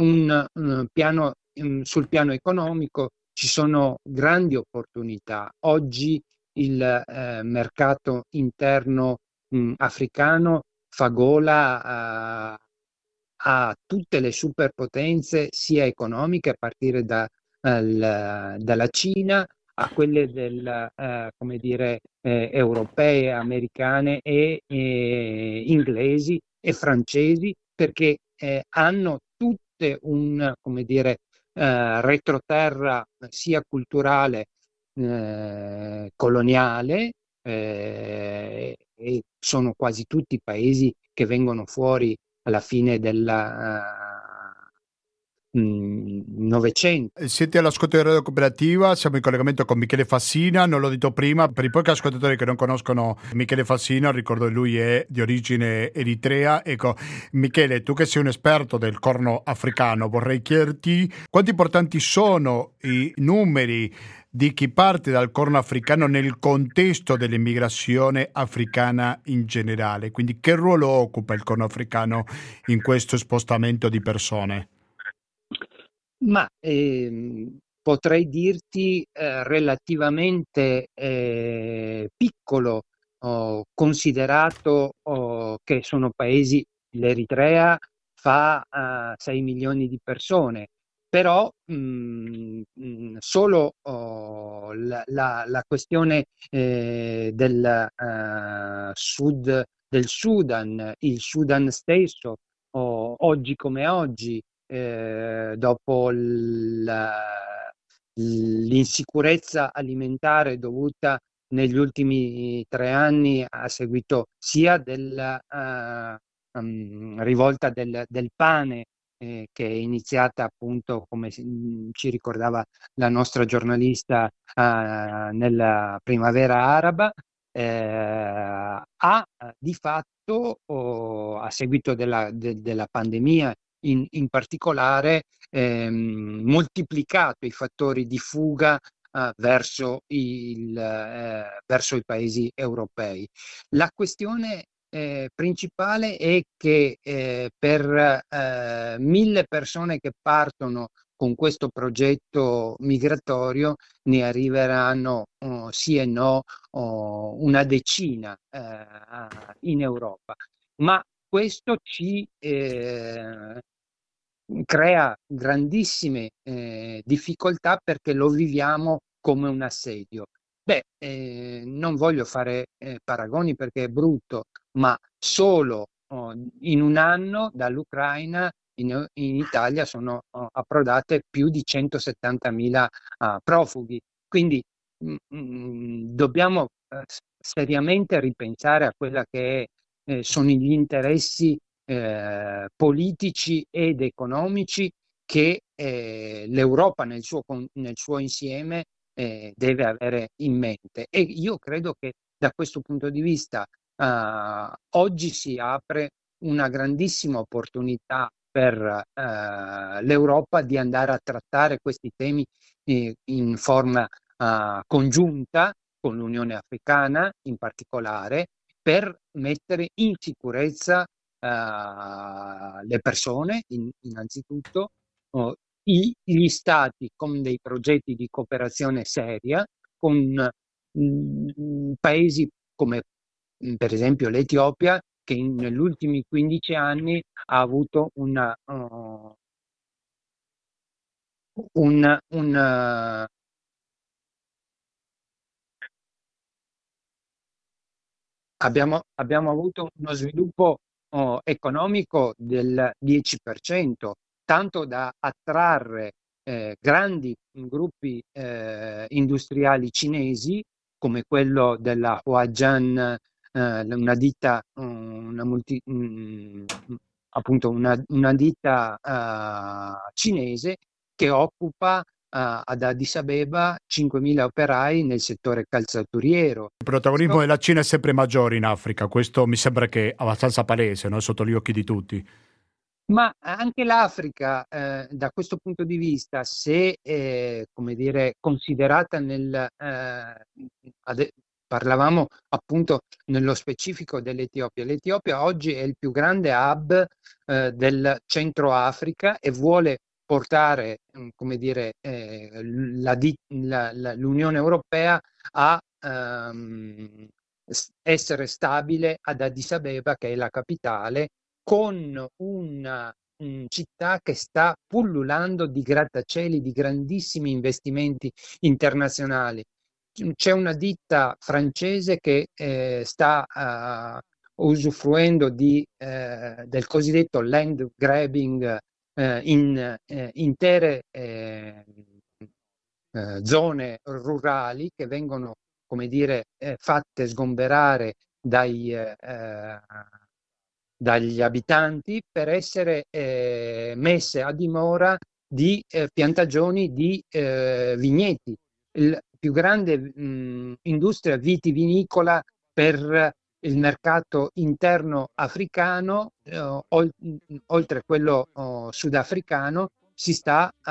Un, un piano, um, sul piano economico ci sono grandi opportunità. Oggi il eh, mercato interno mh, africano fa gola uh, a tutte le superpotenze sia economiche a partire da, al, dalla Cina a quelle del, eh, come dire, eh, europee, americane e eh, inglesi e francesi perché eh, hanno tutte un, come dire, eh, retroterra sia culturale eh, coloniale e sono quasi tutti paesi che vengono fuori alla fine della Novecento. Siete all'ascolto di Radio Cooperativa, siamo in collegamento con Michele Fassina, non l'ho detto prima, per i pochi ascoltatori che non conoscono Michele Fassina, ricordo che lui è di origine eritrea. Ecco, Michele, tu che sei un esperto del corno africano, vorrei chiederti quanto importanti sono i numeri di chi parte dal corno africano nel contesto dell'immigrazione africana in generale. Quindi che ruolo occupa il corno africano in questo spostamento di persone? Ma ehm, potrei dirti eh, relativamente eh, piccolo, oh, considerato oh, che sono paesi, l'Eritrea fa uh, 6 milioni di persone, però mh, mm, mh, mm, solo oh, la, la, la, questione eh, del, uh, sud, del Sudan, il Sudan stesso, oh, oggi come oggi, eh, dopo l'insicurezza alimentare dovuta negli ultimi tre anni a seguito sia della uh, um, rivolta del, del pane eh, che è iniziata appunto come ci ricordava la nostra giornalista uh, nella primavera araba eh, ha di fatto oh, a seguito della, de, della pandemia in, in particolare ehm, moltiplicato i fattori di fuga eh, verso, il, eh, verso, i paesi europei. La questione eh, principale è che eh, per eh, mille persone che partono con questo progetto migratorio ne arriveranno oh, sì e no oh, una decina eh, in Europa. Ma questo ci eh, crea grandissime eh, difficoltà perché lo viviamo come un assedio. Beh, eh, non voglio fare eh, paragoni perché è brutto, ma solo oh, in un anno dall'Ucraina in, in Italia sono oh, approdate più di 170.000 uh, profughi. Quindi mh, mm, mh, mm, dobbiamo uh, seriamente ripensare a quella che è, eh, sono gli interessi eh, politici ed economici che eh, l'Europa nel suo, nel suo insieme eh, deve avere in mente. E io credo che da questo punto di vista eh, oggi si apre una grandissima opportunità per eh, l'Europa di andare a trattare questi temi in forma congiunta con l'Unione Africana in particolare per mettere in sicurezza uh, le persone in, innanzitutto, uh, i, gli stati con dei progetti di cooperazione seria, con mh, mm, paesi come mm, per esempio l'Etiopia, che in, negli ultimi 15 anni ha avuto una, uh, un, un abbiamo, abbiamo avuto uno sviluppo oh, economico del 10%, tanto da attrarre eh, grandi gruppi eh, industriali cinesi come quello della Huajian, eh, una ditta, una multi, um, appunto una, una ditta uh, cinese che occupa uh, ad Addis Abeba 5.000 operai nel settore calzaturiero. Il protagonismo no? della Cina è sempre maggiore in Africa, questo mi sembra che è abbastanza palese, no? sotto gli occhi di tutti. Ma anche l'Africa, eh, da questo punto di vista, se eh, come dire, considerata nel, eh, ade- parlavamo appunto nello specifico dell'Etiopia. L'Etiopia oggi è il più grande hub eh, del centro Africa e vuole portare, mm, come dire, eh, la, la, la, l'Unione Europea a ehm, essere stabile ad Addis Abeba, che è la capitale, con una, città che sta pullulando di grattacieli, di grandissimi investimenti internazionali. C'è una ditta francese che eh, sta uh, usufruendo di, eh, del cosiddetto land grabbing eh, in eh, intere eh, eh, zone rurali che vengono, come dire, eh, fatte sgomberare dai, dagli abitanti per essere messe a dimora di piantagioni di vigneti. La più grande mh, industria vitivinicola per il mercato interno africano, eh, oltre a quello oh, sudafricano, si sta uh,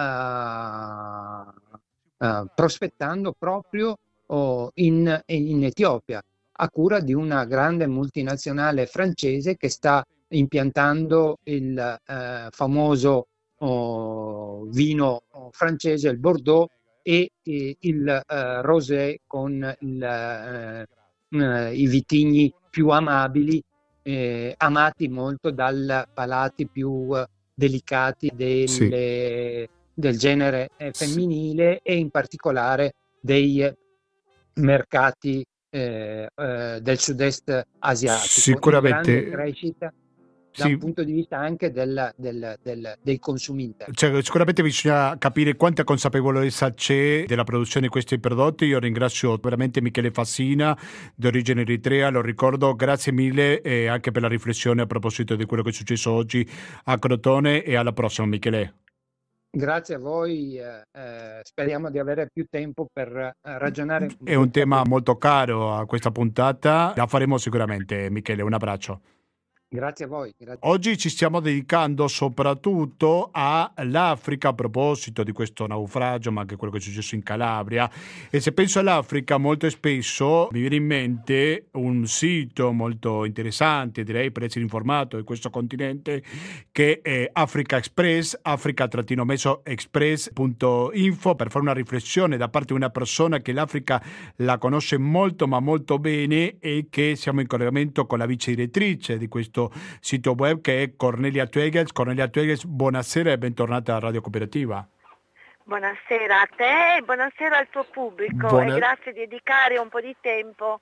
uh, prospettando proprio oh, in, in, Etiopia, a cura di una grande multinazionale francese che sta impiantando il uh, famoso oh, vino francese, il Bordeaux, e, e il rosé con il eh, i vitigni più amabili, eh, amati molto dal palati più eh, delicati delle, sì. del genere eh, femminile sì. e in particolare dei mercati eh, eh, del sud-est asiatico. Sicuramente. crescita da sì. un punto di vista anche del, del, del, dei consumi interni. Cioè, sicuramente bisogna capire quanta consapevolezza c'è della produzione di questi prodotti. Io ringrazio veramente Michele Fassina, di origine eritrea, lo ricordo, grazie mille e anche per la riflessione a proposito di quello che è successo oggi a Crotone e alla prossima Michele. Grazie a voi, eh, eh speriamo di avere più tempo per eh, ragionare. È un tema molto caro a questa puntata, la faremo sicuramente Michele, un abbraccio. Grazie a voi. Grazie. Oggi ci stiamo dedicando soprattutto all'Africa a proposito di questo naufragio, ma anche quello che è successo in Calabria. E se penso all'Africa, molto spesso mi viene in mente un sito molto interessante, direi per essere informato di questo continente, che è Africa Express, africa-express.info, per fare una riflessione da parte di una persona che l'Africa la conosce molto, ma molto bene e che siamo in collegamento con la vice direttrice di questo questo sito web che è Cornelia Tuegels. Cornelia Tuegels, buonasera e bentornata a Radio Cooperativa. Buonasera a te e buonasera al tuo pubblico Buona... e grazie di dedicare un po' di tempo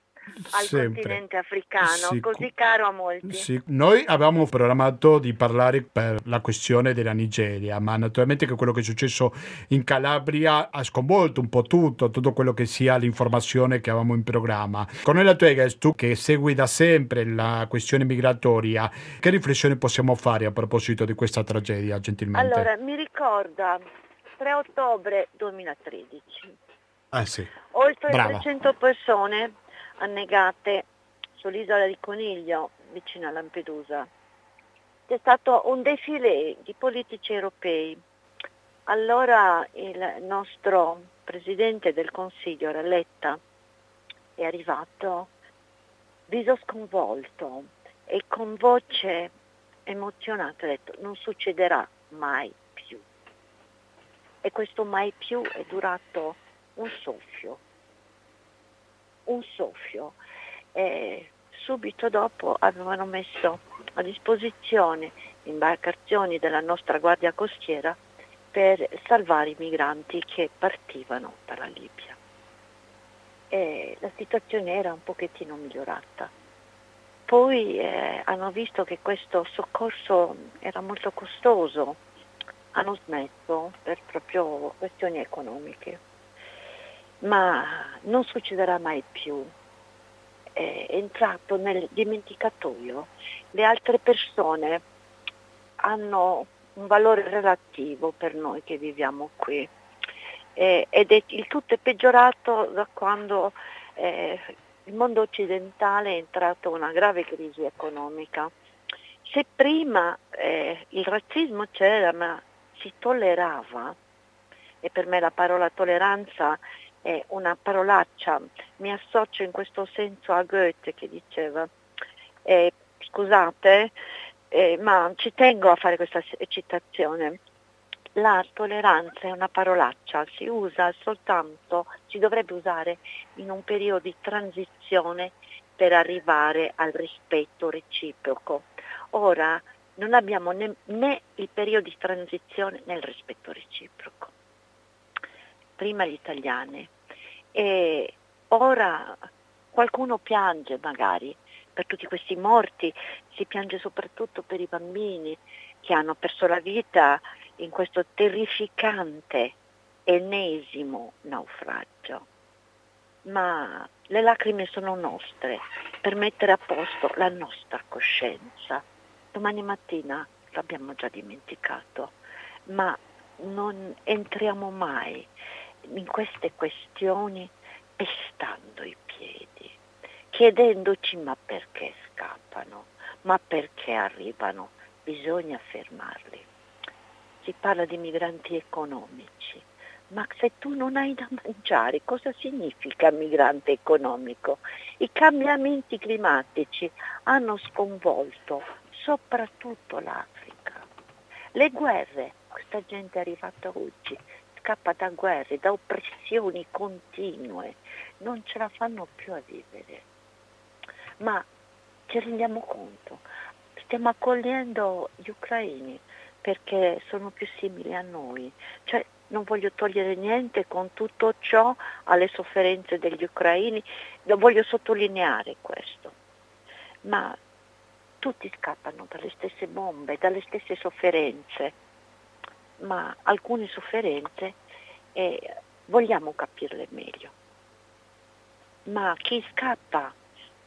al Sempre. continente africano, sì, così caro a molti. Sì. Noi avevamo programmato di parlare per la questione della Nigeria, ma naturalmente che quello che è successo in Calabria ha sconvolto un po' tutto, tutto quello che sia l'informazione che avevamo in programma. Cornelia Tuegas, tu che segui da sempre la questione migratoria, che riflessione possiamo fare a proposito di questa tragedia, gentilmente? Allora, mi ricorda 3 ottobre 2013. Eh sì. Oltre Brava. 300 persone annegate sull'isola di Coniglio, vicino a Lampedusa. C'è stato un defilé di politici europei. Allora il nostro presidente del Consiglio, Ralletta, è arrivato viso sconvolto e con voce emozionata ha detto non succederà mai più. E questo mai più è durato un soffio un soffio. E subito dopo avevano messo a disposizione imbarcazioni della nostra Guardia Costiera per salvare i migranti che partivano dalla Libia. E la situazione era un pochettino migliorata. Poi eh, hanno visto che questo soccorso era molto costoso, hanno smesso per proprio questioni economiche. Ma non succederà mai più. È entrato nel dimenticatoio. Le altre persone hanno un valore relativo per noi che viviamo qui. Eh, ed è, il tutto è peggiorato da quando eh, il mondo occidentale è entrato in una grave crisi economica. Se prima eh, il razzismo c'era ma si tollerava, e per me la parola tolleranza è una parolaccia, mi associo in questo senso a Goethe che diceva, eh, scusate, eh, ma ci tengo a fare questa citazione. La tolleranza è una parolaccia, si usa soltanto, si dovrebbe usare in un periodo di transizione per arrivare al rispetto reciproco. Ora non abbiamo né, né il periodo di transizione né il rispetto reciproco. Prima gli italiani e ora qualcuno piange magari per tutti questi morti, si piange soprattutto per i bambini che hanno perso la vita in questo terrificante ennesimo naufragio. Ma le lacrime sono nostre per mettere a posto la nostra coscienza. Domani mattina l'abbiamo già dimenticato, ma non entriamo mai in queste questioni pestando i piedi chiedendoci ma perché scappano, ma perché arrivano, bisogna fermarli. Si parla di migranti economici, ma se tu non hai da mangiare, cosa significa migrante economico? I cambiamenti climatici hanno sconvolto soprattutto l'Africa. Le guerre, questa gente è arrivata oggi, scappa da guerre, da oppressioni continue, non ce la fanno più a vivere. Ma ci rendiamo conto, stiamo accogliendo gli ucraini perché sono più simili a noi, cioè non voglio togliere niente con tutto ciò alle sofferenze degli ucraini, voglio sottolineare questo, ma tutti scappano dalle stesse bombe, dalle stesse sofferenze, ma alcune sofferenze eh, vogliamo capirle meglio. Ma chi scappa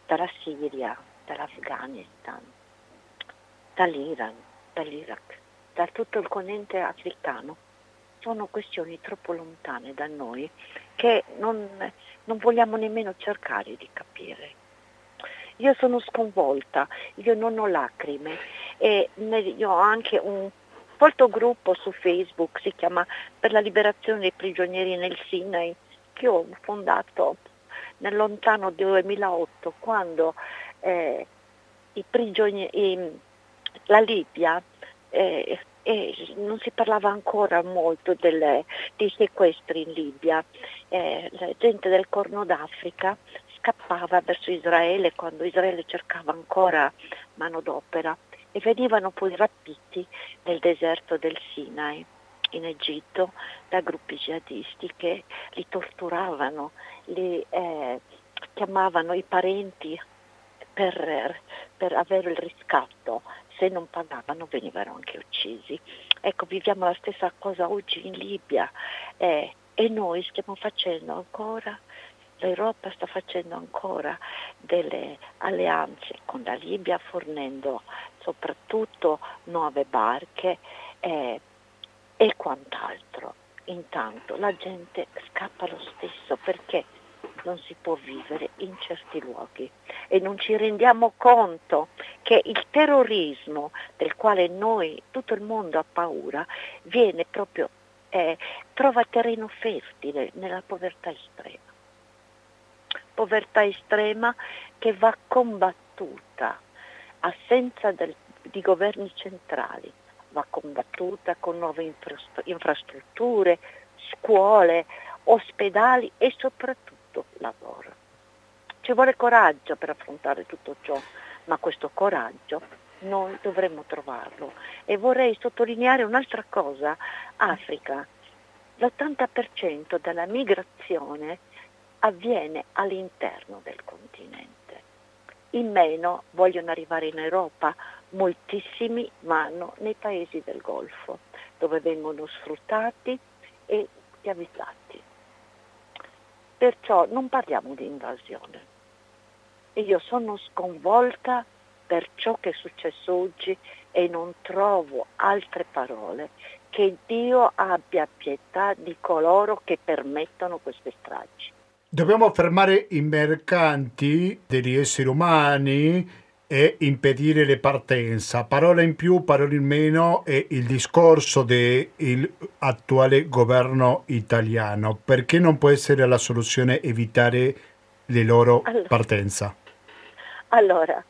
dalla Siria, dall'Afghanistan, dall'Iran, dall'Iraq, da tutto il continente africano, sono questioni troppo lontane da noi che non, non vogliamo nemmeno cercare di capire. Io sono sconvolta, io non ho lacrime e io ho anche un folto gruppo su Facebook, si chiama Per la liberazione dei prigionieri nel Sinai, che ho fondato nel lontano 2008 quando eh, i prigionieri, la Libia eh, eh, non si parlava ancora molto delle, dei sequestri in Libia, eh, la gente del Corno d'Africa scappava verso Israele quando Israele cercava ancora manodopera e venivano poi rapiti nel deserto del Sinai in Egitto da gruppi jihadisti che li torturavano, li eh, chiamavano i parenti per, per avere il riscatto, se non pagavano venivano anche uccisi. Ecco, viviamo la stessa cosa oggi in Libia eh, e noi stiamo facendo ancora l'Europa sta facendo ancora delle alleanze con la Libia fornendo soprattutto nuove barche eh, e quant'altro. Intanto la gente scappa lo stesso perché non si può vivere in certi luoghi e non ci rendiamo conto che il terrorismo del quale noi, tutto il mondo ha paura, viene proprio, eh, trova terreno fertile nella povertà estrema. Povertà estrema che va combattuta, assenza del, di governi centrali, va combattuta con nuove infrastrutture, scuole, ospedali e soprattutto lavoro. Ci vuole coraggio per affrontare tutto ciò, ma questo coraggio noi dovremmo trovarlo. E vorrei sottolineare un'altra cosa, Africa, l'80% della migrazione avviene all'interno del continente. In meno vogliono arrivare in Europa, moltissimi vanno nei paesi del Golfo, dove vengono sfruttati e schiavizzati. Perciò non parliamo di invasione. Io sono sconvolta per ciò che è successo oggi e non trovo altre parole che Dio abbia pietà di coloro che permettono queste stragi. Dobbiamo fermare i mercanti degli esseri umani e impedire le partenze. Parole in più, parole in meno è il discorso dell'attuale governo italiano. Perché non può essere la soluzione evitare le loro allora, partenze? Allora,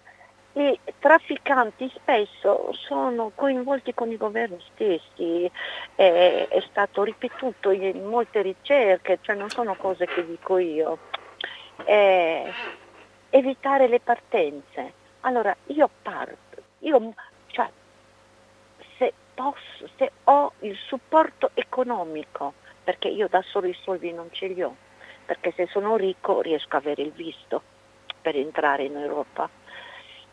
i trafficanti spesso sono coinvolti con i governi stessi, è, è stato ripetuto in molte ricerche, cioè non sono cose che dico io. Eh, evitare le partenze. Allora io parto, io, cioè, se posso, se ho il supporto economico, perché io da solo i soldi non ce li ho, perché se sono ricco riesco a avere il visto per entrare in Europa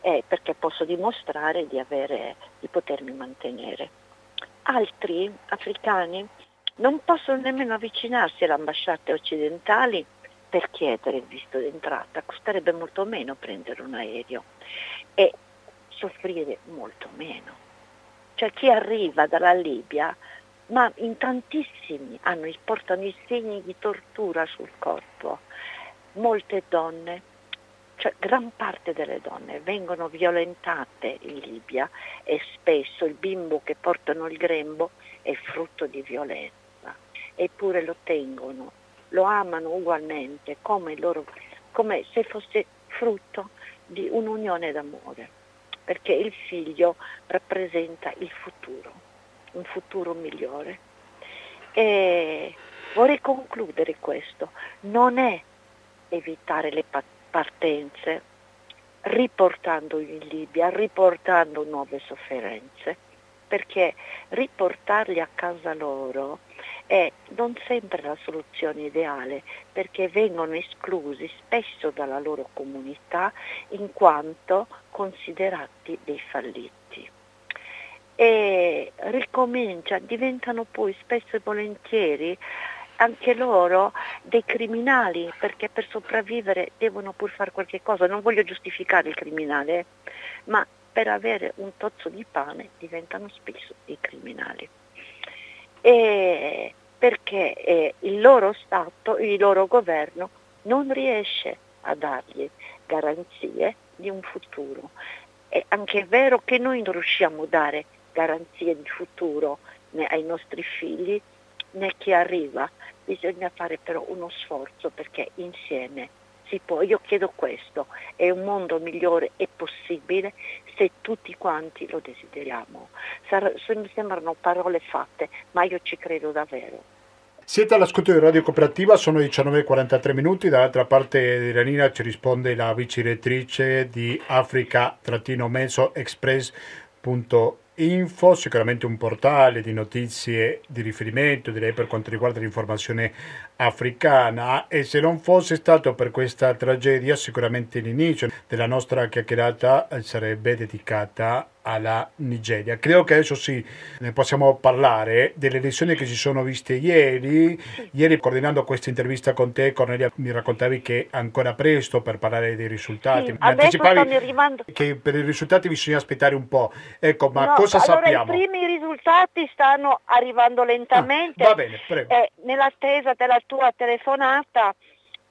è perché posso dimostrare di, avere, di potermi mantenere. Altri africani non possono nemmeno avvicinarsi alle ambasciate occidentali per chiedere il visto d'entrata, costerebbe molto meno prendere un aereo e soffrire molto meno. Cioè chi arriva dalla Libia, ma in tantissimi hanno, portano i segni di tortura sul corpo, molte donne cioè gran parte delle donne vengono violentate in Libia e spesso il bimbo che portano il grembo è frutto di violenza, eppure lo tengono, lo amano ugualmente come, loro, come se fosse frutto di un'unione d'amore, perché il figlio rappresenta il futuro, un futuro migliore. E vorrei concludere questo, non è evitare le pattuglie, partenze, riportando in Libia, riportando nuove sofferenze, perché riportarli a casa loro è non sempre la soluzione ideale, perché vengono esclusi spesso dalla loro comunità in quanto considerati dei falliti. E ricomincia, diventano poi spesso e volentieri anche loro dei criminali, perché per sopravvivere devono pur fare qualche cosa. Non voglio giustificare il criminale, ma per avere un tozzo di pane diventano spesso dei criminali. E perché eh, il loro Stato, il loro governo non riesce a dargli garanzie di un futuro. È anche vero che noi non riusciamo a dare garanzie di futuro ai nostri figli né chi arriva, bisogna fare però uno sforzo perché insieme si può. Io chiedo questo, è un mondo migliore è possibile se tutti quanti lo desideriamo. Sar- sembrano parole fatte, ma io ci credo davvero. Siete all'ascolto di Radio Cooperativa, sono 19.43 minuti, dall'altra parte di Ranina ci risponde la vice direttrice di Africa-Meso Express.it Info, sicuramente un portale di notizie di riferimento, direi per quanto riguarda l'informazione africana. E se non fosse stato per questa tragedia sicuramente l'inizio della nostra chiacchierata sarebbe dedicata alla Nigeria. Credo che adesso sì, ne possiamo parlare delle lezioni che si sono viste ieri. Ieri coordinando questa intervista con te, Cornelia, mi raccontavi che è ancora presto per parlare dei risultati. Sì, mi anticipavi arrivando... che per i risultati bisogna aspettare un po'. Ecco, ma no, cosa allora sappiamo? I primi risultati stanno arrivando lentamente. Ah, va bene, prego. Eh, nell'attesa della tua telefonata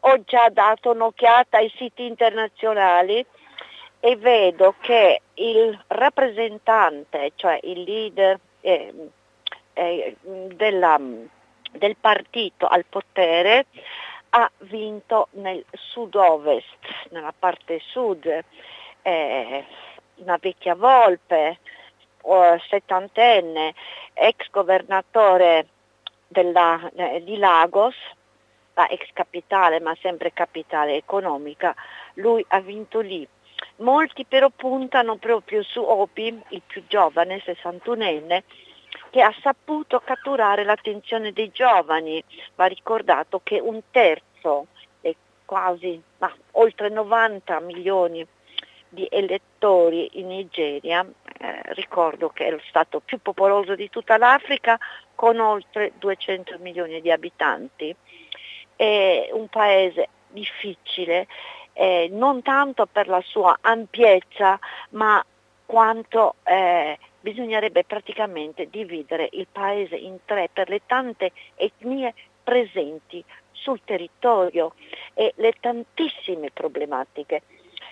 ho già dato un'occhiata ai siti internazionali e vedo che il rappresentante, cioè il leader eh, eh, della, del partito al potere, ha vinto nel sud-ovest, nella parte sud, eh, una vecchia volpe, settantenne, ex governatore della, eh, di Lagos, la ex capitale ma sempre capitale economica, lui ha vinto lì Molti però puntano proprio su Opi, il più giovane, 61enne, che ha saputo catturare l'attenzione dei giovani. Va ricordato che un terzo, e quasi ma, oltre 90 milioni di elettori in Nigeria, eh, ricordo che è lo stato più popoloso di tutta l'Africa con oltre 200 milioni di abitanti. È un paese difficile, eh, non tanto per la sua ampiezza, ma quanto eh, bisognerebbe praticamente dividere il paese in tre per le tante etnie presenti sul territorio e le tantissime problematiche.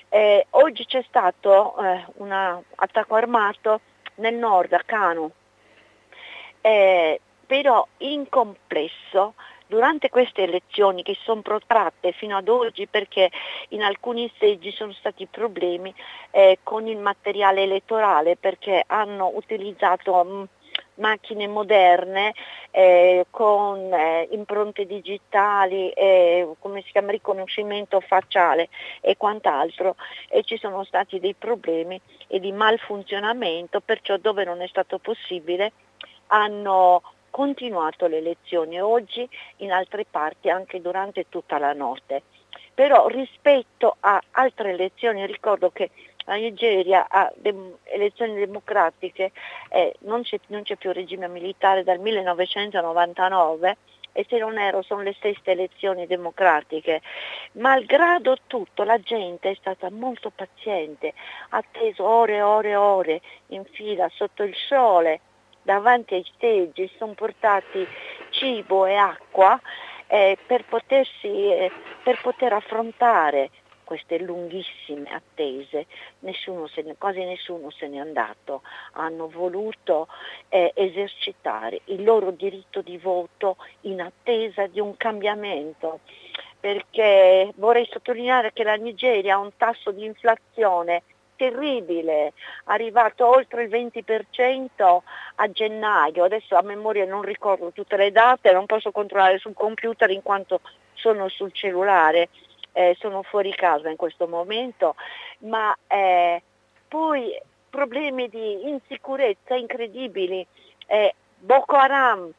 Eh, oggi c'è stato eh, un attacco armato nel nord, a Kanu, eh, però in complesso durante queste elezioni che sono protratte fino ad oggi perché in alcuni seggi sono stati problemi eh, con il materiale elettorale perché hanno utilizzato mh, mm, macchine moderne eh, con eh, impronte digitali, eh, come si chiama, riconoscimento facciale e quant'altro e ci sono stati dei problemi e di malfunzionamento, perciò dove non è stato possibile hanno continuato le elezioni oggi in altre parti anche durante tutta la notte. Però rispetto a altre elezioni ricordo che la Nigeria ha dem- elezioni democratiche, eh, non, c'è, non c'è più regime militare dal 1999 e se non ero sono le stesse elezioni democratiche. Malgrado tutto la gente è stata molto paziente, ha atteso ore e ore e ore in fila sotto il sole davanti ai steggi sono portati cibo e acqua eh, per, potersi, eh, per poter affrontare queste lunghissime attese, nessuno ne, quasi nessuno se n'è andato, hanno voluto eh, esercitare il loro diritto di voto in attesa di un cambiamento, perché vorrei sottolineare che la Nigeria ha un tasso di inflazione terribile, arrivato oltre il 20% a gennaio, adesso a memoria non ricordo tutte le date, non posso controllare sul computer in quanto sono sul cellulare, eh, sono fuori casa in questo momento, ma eh, poi problemi di insicurezza incredibili, eh, Boko Haram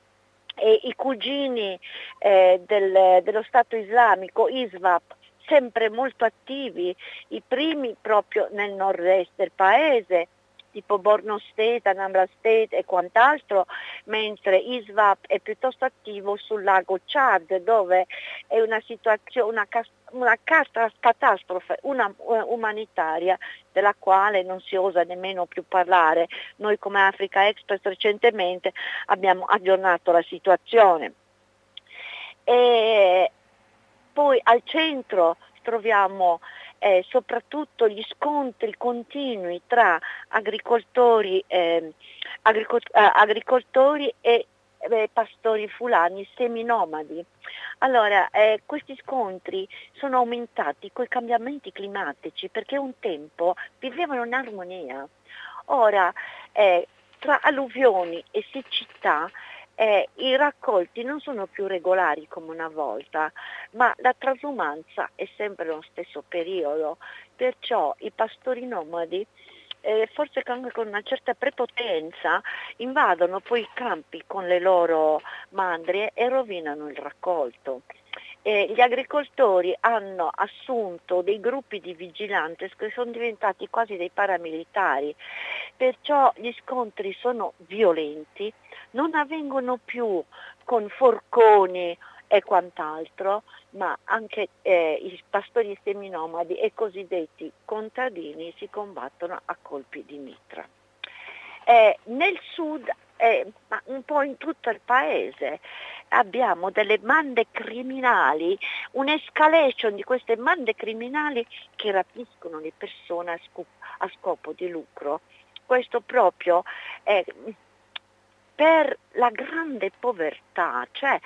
e i cugini eh, del, dello Stato islamico, ISVAP, sempre molto attivi, i primi proprio nel nord-est del paese, tipo Borno State, Anambra State e quant'altro, mentre ISVAP è piuttosto attivo sul lago Chad dove è una una, una catastrofe una, umanitaria della quale non si osa nemmeno più parlare. Noi come Africa Express recentemente abbiamo aggiornato la situazione. E poi al centro troviamo eh, soprattutto gli scontri continui tra agricoltori, eh, agricol- eh, agricoltori e eh, pastori fulani seminomadi. Allora, eh, questi scontri sono aumentati con i cambiamenti climatici perché un tempo vivevano in armonia. Ora, eh, tra alluvioni e siccità eh, i raccolti non sono più regolari come una volta, ma la trasumanza è sempre lo stesso periodo, perciò i pastori nomadi eh, forse anche con una certa prepotenza invadono poi i campi con le loro mandrie e rovinano il raccolto. Eh, gli agricoltori hanno assunto dei gruppi di vigilantes che sono diventati quasi dei paramilitari, perciò gli scontri sono violenti, non avvengono più con forconi e quant'altro, ma anche eh, i pastori seminomadi e i cosiddetti contadini si combattono a colpi di mitra. Eh, nel sud, eh, ma un po' in tutto il paese, abbiamo delle bande criminali, un'escalation di queste bande criminali che rapiscono le persone a, scopo, a scopo di lucro. Questo proprio è per la grande povertà, cioè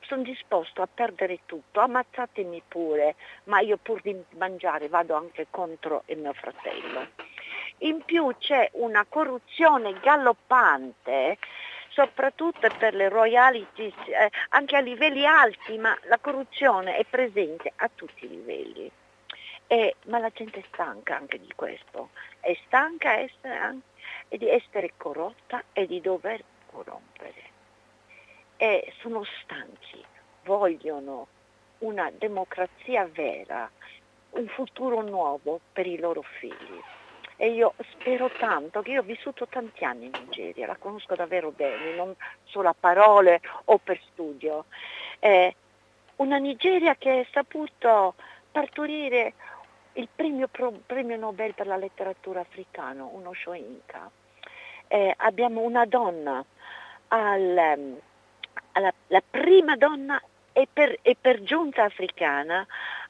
sono disposto a perdere tutto, ammazzatemi pure, ma io pur di mangiare vado anche contro il mio fratello. In più c'è una corruzione galoppante soprattutto per le royalties, eh, anche a livelli alti, ma la corruzione è presente a tutti i livelli. E, ma la gente è stanca anche di questo, è stanca essere anche, di essere corrotta e di dover corrompere. E sono stanchi, vogliono una democrazia vera, un futuro nuovo per i loro figli. E io spero tanto, che io ho vissuto tanti anni in Nigeria, la conosco davvero bene, non solo a parole o per studio. Eh, una Nigeria che ha saputo partorire il premio, premio, Nobel per la letteratura africana, uno Shoinka. Eh, abbiamo una donna, al, alla, la prima donna e per, per giunta africana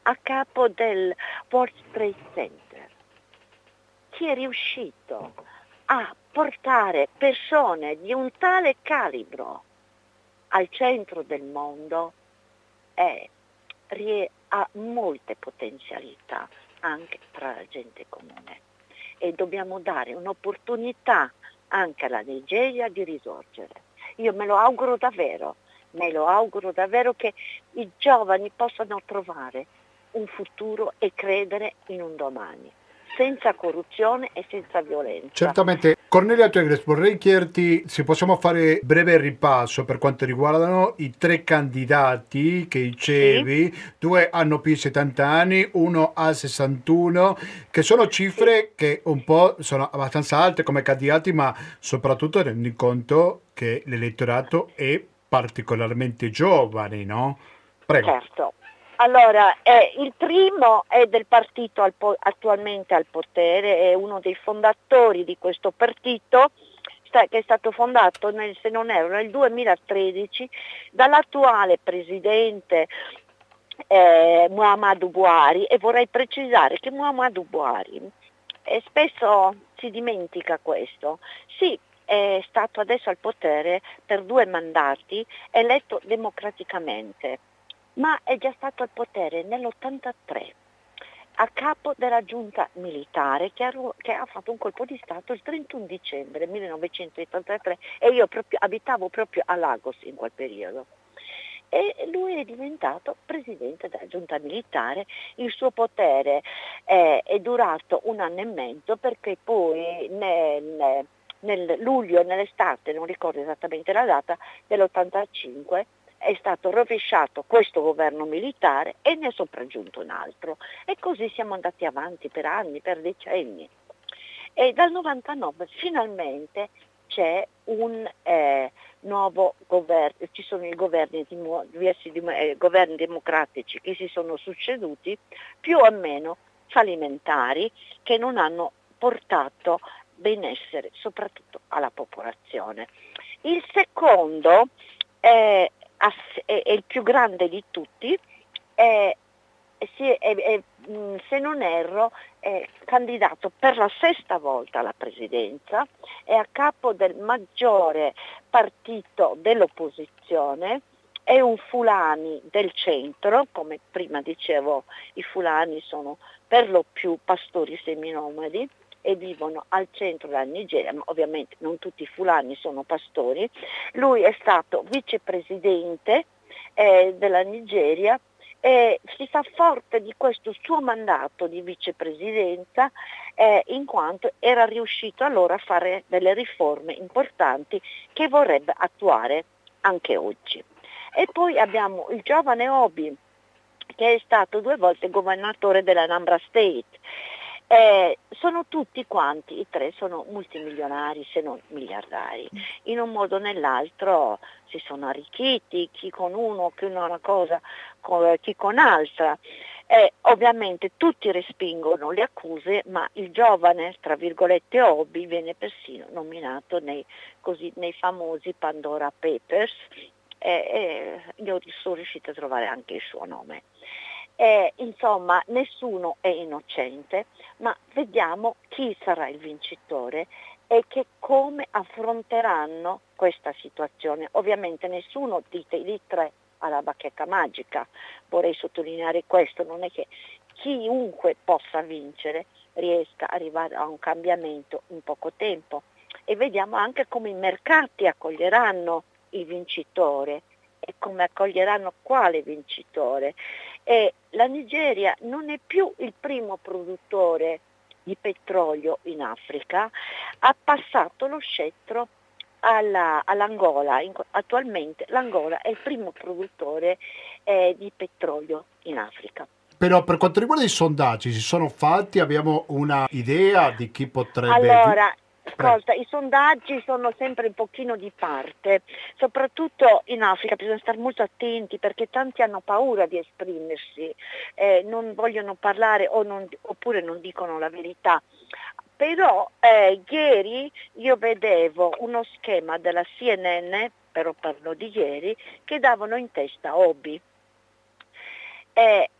a capo del World Trade Center. Chi è riuscito a portare persone di un tale calibro al centro del mondo è, ha molte potenzialità anche tra la gente comune e dobbiamo dare un'opportunità anche alla Nigeria di risorgere. Io me lo auguro davvero, me lo auguro davvero che i giovani possano trovare un futuro e credere in un domani senza corruzione e senza violenza. Certamente. Cornelia Tegres, vorrei chiederti se possiamo fare breve ripasso per quanto riguardano i tre candidati che dicevi, sì. due hanno più di 70 anni, uno ha 61, che sono cifre sì. che un po' sono abbastanza alte come candidati, ma soprattutto rendi conto che l'elettorato è particolarmente giovane, no? Prego. Certo. Allora, eh, il primo è del partito al po- attualmente al potere, è uno dei fondatori di questo partito sta- che è stato fondato, nel, se non erro, nel 2013 dall'attuale presidente eh, Muhammadu Buhari e vorrei precisare che Muhammadu Buhari eh, spesso si dimentica questo. Sì, è stato adesso al potere per due mandati, eletto democraticamente ma è già stato al potere nell'83 a capo della giunta militare che ha, che ha, fatto un colpo di Stato il 31 dicembre 1983 e io proprio, abitavo proprio a Lagos in quel periodo. E lui è diventato presidente della giunta militare, il suo potere è, è durato un anno e mezzo perché poi nel, nel luglio, nell'estate, non ricordo esattamente la data, dell'85 è stato rovesciato questo governo militare e ne è sopraggiunto un altro. E così siamo andati avanti per anni, per decenni. E dal 99 finalmente c'è un eh, nuovo governo, ci sono i governi, diversi eh, governi democratici che si sono succeduti, più o meno fallimentari, che non hanno portato benessere soprattutto alla popolazione. Il secondo è è, è il più grande di tutti, è, è, mm, se non erro è candidato per la sesta volta alla presidenza, è a capo del maggiore partito dell'opposizione, è un fulani del centro, come prima dicevo i fulani sono per lo più pastori seminomadi, e vivono al centro della Nigeria, ma ovviamente non tutti i fulani sono pastori. Lui è stato vicepresidente eh, della Nigeria e si fa forte di questo suo mandato di vicepresidenza eh, in quanto era riuscito allora a fare delle riforme importanti che vorrebbe attuare anche oggi. E poi abbiamo il giovane Obi che è stato due volte governatore dell'Anambra State eh, sono tutti quanti, i tre sono multimilionari se non miliardari, in un modo o nell'altro si sono arricchiti, chi con uno, chi con una cosa, chi con altra. Eh, ovviamente tutti respingono le accuse, ma il giovane, tra virgolette, Obi viene persino nominato nei, così, nei famosi Pandora Papers e, e io sono riuscita a trovare anche il suo nome. Eh, insomma, nessuno è innocente, ma vediamo chi sarà il vincitore e che come affronteranno questa situazione. Ovviamente nessuno dite di tre ha la bacchetta magica, vorrei sottolineare questo, non è che chiunque possa vincere riesca ad arrivare a un cambiamento in poco tempo e vediamo anche come i mercati accoglieranno il vincitore e come accoglieranno quale vincitore. E la Nigeria non è più il primo produttore di petrolio in Africa, ha passato lo scettro alla, all'Angola. Attualmente l'Angola è il primo produttore eh, di petrolio in Africa. Però per quanto riguarda i sondaggi, si sono fatti, abbiamo una idea di chi potrebbe... Allora, Ascolta, i sondaggi sono sempre un pochino di parte, soprattutto in Africa bisogna stare molto attenti perché tanti hanno paura di esprimersi, eh, non vogliono parlare non, oppure non dicono la verità. Però eh, ieri io vedevo uno schema della CNN, però parlo di ieri, che davano in testa Obi. Eh,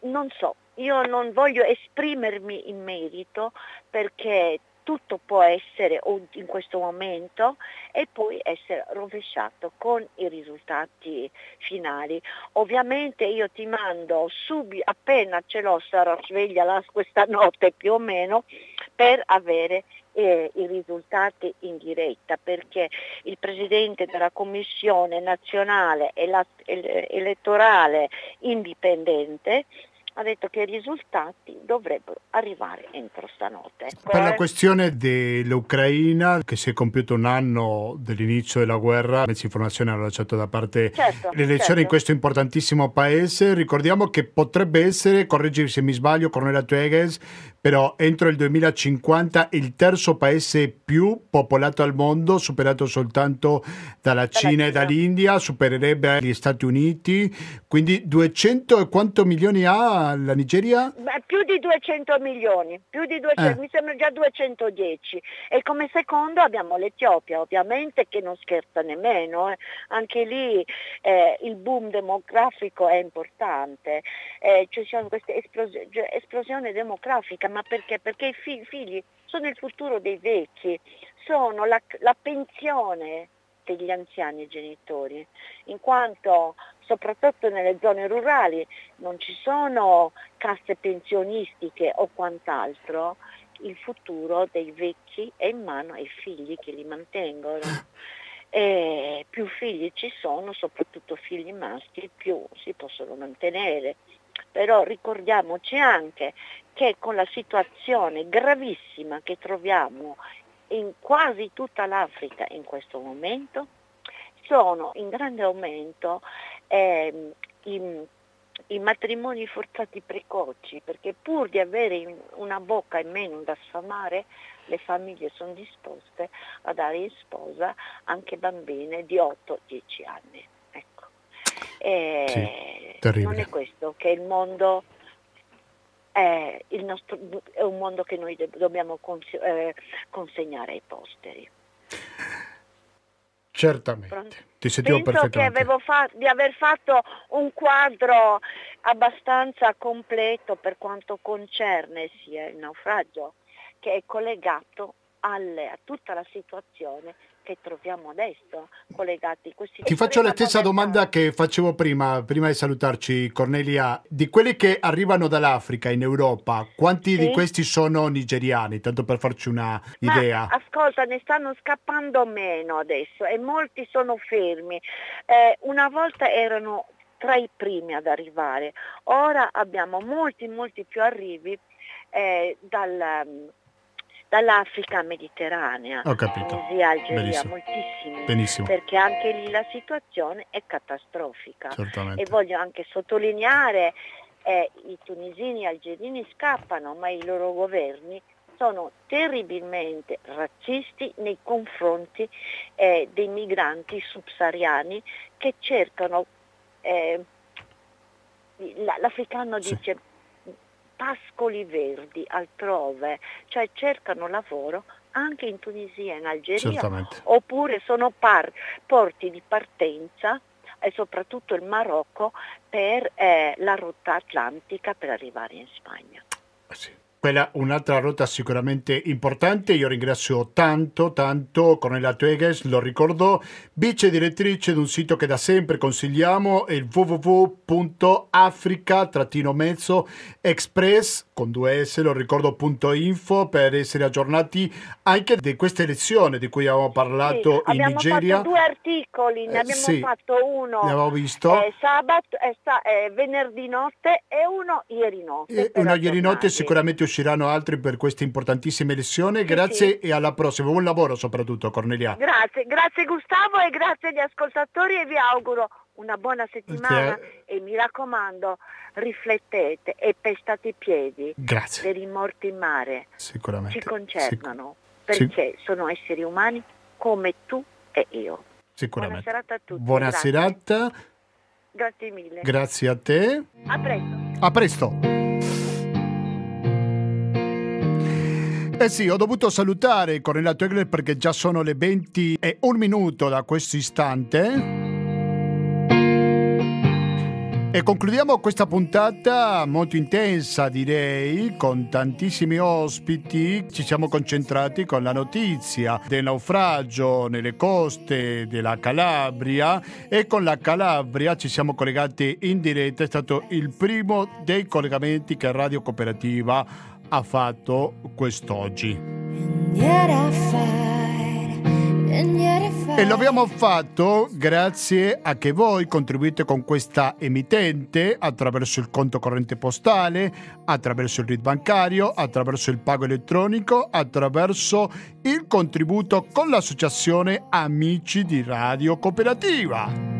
non so, io non voglio esprimermi in merito perché tutto può essere in questo momento e poi essere rovesciato con i risultati finali. Ovviamente io ti mando subito, appena ce l'ho sarò sveglia questa notte più o meno per avere eh, i risultati in diretta perché il Presidente della Commissione nazionale elettorale indipendente ha detto che i risultati dovrebbero arrivare entro stanotte. Ecco, per la questione dell'Ucraina, che si è compiuto un anno dall'inizio della guerra, mezzi informazioni hanno lasciato da parte certo, le elezioni certo. in questo importantissimo paese. Ricordiamo che potrebbe essere, correggimi se mi sbaglio, Cornelia Tueges, però entro il 2050 il terzo paese più popolato al mondo, superato soltanto dalla Cina e dall'India, supererebbe gli Stati Uniti, quindi 200 e quanto milioni ha la Nigeria? Beh, più di 200 milioni, più di 200, eh. mi sembra già 210 e come secondo abbiamo l'Etiopia ovviamente che non scherza nemmeno, eh. anche lì eh, il boom demografico è importante, eh, ci sono queste esplos- esplosioni demografiche ma perché? Perché i figli, figli sono il futuro dei vecchi, sono la, la pensione degli anziani genitori, in quanto soprattutto nelle zone rurali non ci sono casse pensionistiche o quant'altro, il futuro dei vecchi è in mano ai figli che li mantengono. E più figli ci sono, soprattutto figli maschi, più si possono mantenere. Però ricordiamoci anche che con la situazione gravissima che troviamo in quasi tutta l'Africa in questo momento, sono in grande aumento eh, i, i, matrimoni forzati precoci, perché pur di avere una bocca in meno da sfamare, le famiglie sono disposte a dare in sposa anche bambine di 8-10 anni. Ecco. E sì, non è questo che il mondo è, nostro, è, un mondo che noi dobbiamo eh, consegnare ai posteri. Certamente, ti sentivo Penso perfettamente. che fa- di aver fatto un quadro abbastanza completo per quanto concerne sia il naufragio che è collegato alle, a tutta la situazione che troviamo adesso collegati questi Ti faccio la stessa domanda che facevo prima, prima di salutarci Cornelia. Di quelli che arrivano dall'Africa in Europa, quanti sì. di questi sono nigeriani? Tanto per farci una idea. Ma, ascolta, ne stanno scappando meno adesso e molti sono fermi. Eh, una volta erano tra i primi ad arrivare, ora abbiamo molti, molti più arrivi eh, dal, dall'Africa mediterranea, Ho capito. Tunisia, Algeria, Benissimo. moltissimi, Benissimo. perché anche lì la situazione è catastrofica. Certamente. E voglio anche sottolineare, eh, i tunisini e algerini scappano, ma i loro governi sono terribilmente razzisti nei confronti eh, dei migranti subsahariani che cercano, eh, l'africano sì. Pascoli verdi altrove, cioè cercano lavoro anche in Tunisia, in Algeria, Certamente. oppure sono par- porti di partenza e soprattutto il Marocco per eh, la rotta atlantica per arrivare in Spagna. Eh sì. Quella un'altra rotta sicuramente importante. Io ringrazio tanto, tanto Cornelia Tueges, lo ricordo, vice direttrice di un sito che da sempre consigliamo, il www.africa-mezzo express con due S, lo ricordo.info per essere aggiornati anche di questa elezione di cui abbiamo parlato sì, in Nigeria. Abbiamo fatto due articoli, ne abbiamo sì, fatto uno ne visto. Eh, sabato, eh, eh, venerdì notte e uno ieri notte. uno ieri notte sicuramente usciranno altri per questa importantissima elezione. Grazie sì. e alla prossima. Buon lavoro soprattutto Cornelia. Grazie, grazie Gustavo e grazie agli ascoltatori e vi auguro una buona settimana e mi raccomando riflettete e pestate i piedi grazie. per i morti in mare. Sicuramente. Ci concernono Sic- perché sì. sono esseri umani come tu e io. Sicuramente. Buona serata a tutti. Buona grazie. serata. Grazie mille. Grazie a te. A presto. A presto. Eh sì, ho dovuto salutare Cornelia Tegler perché già sono le 20 e un minuto da questo istante. E concludiamo questa puntata molto intensa, direi, con tantissimi ospiti. Ci siamo concentrati con la notizia del naufragio nelle coste della Calabria e con la Calabria ci siamo collegati in diretta. È stato il primo dei collegamenti che Radio Cooperativa ha fatto quest'oggi. E lo abbiamo fatto grazie a che voi contribuite con questa emittente attraverso il conto corrente postale, attraverso il RID bancario, attraverso il pago elettronico, attraverso il contributo con l'associazione Amici di Radio Cooperativa.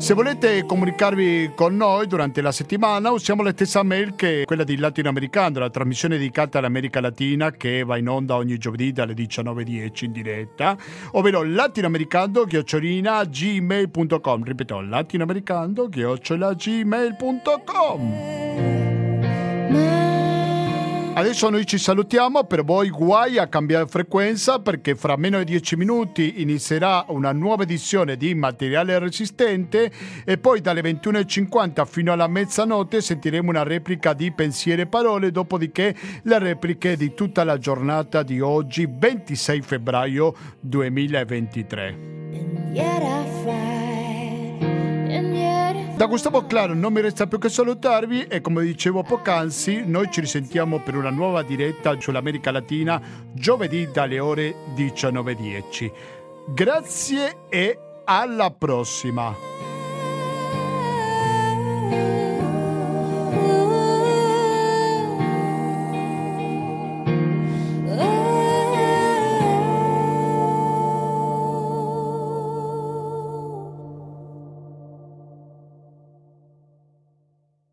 Se volete comunicarvi con noi durante la settimana usiamo la stessa mail che quella di Latinoamericano, la trasmissione dedicata all'America Latina che va in onda ogni giovedì dalle 19.10 in diretta, ovvero latinoamericando-gmail.com. Ripeto, latinoamericando-gmail.com. Adesso noi ci salutiamo, per voi guai a cambiare frequenza perché fra meno di 10 minuti inizierà una nuova edizione di Materiale Resistente e poi dalle 21.50 fino alla mezzanotte sentiremo una replica di Pensieri e Parole, dopodiché le repliche di tutta la giornata di oggi, 26 febbraio 2023. Da Gustavo Claro non mi resta più che salutarvi e come dicevo poc'anzi noi ci risentiamo per una nuova diretta sull'America Latina giovedì dalle ore 19.10. Grazie e alla prossima!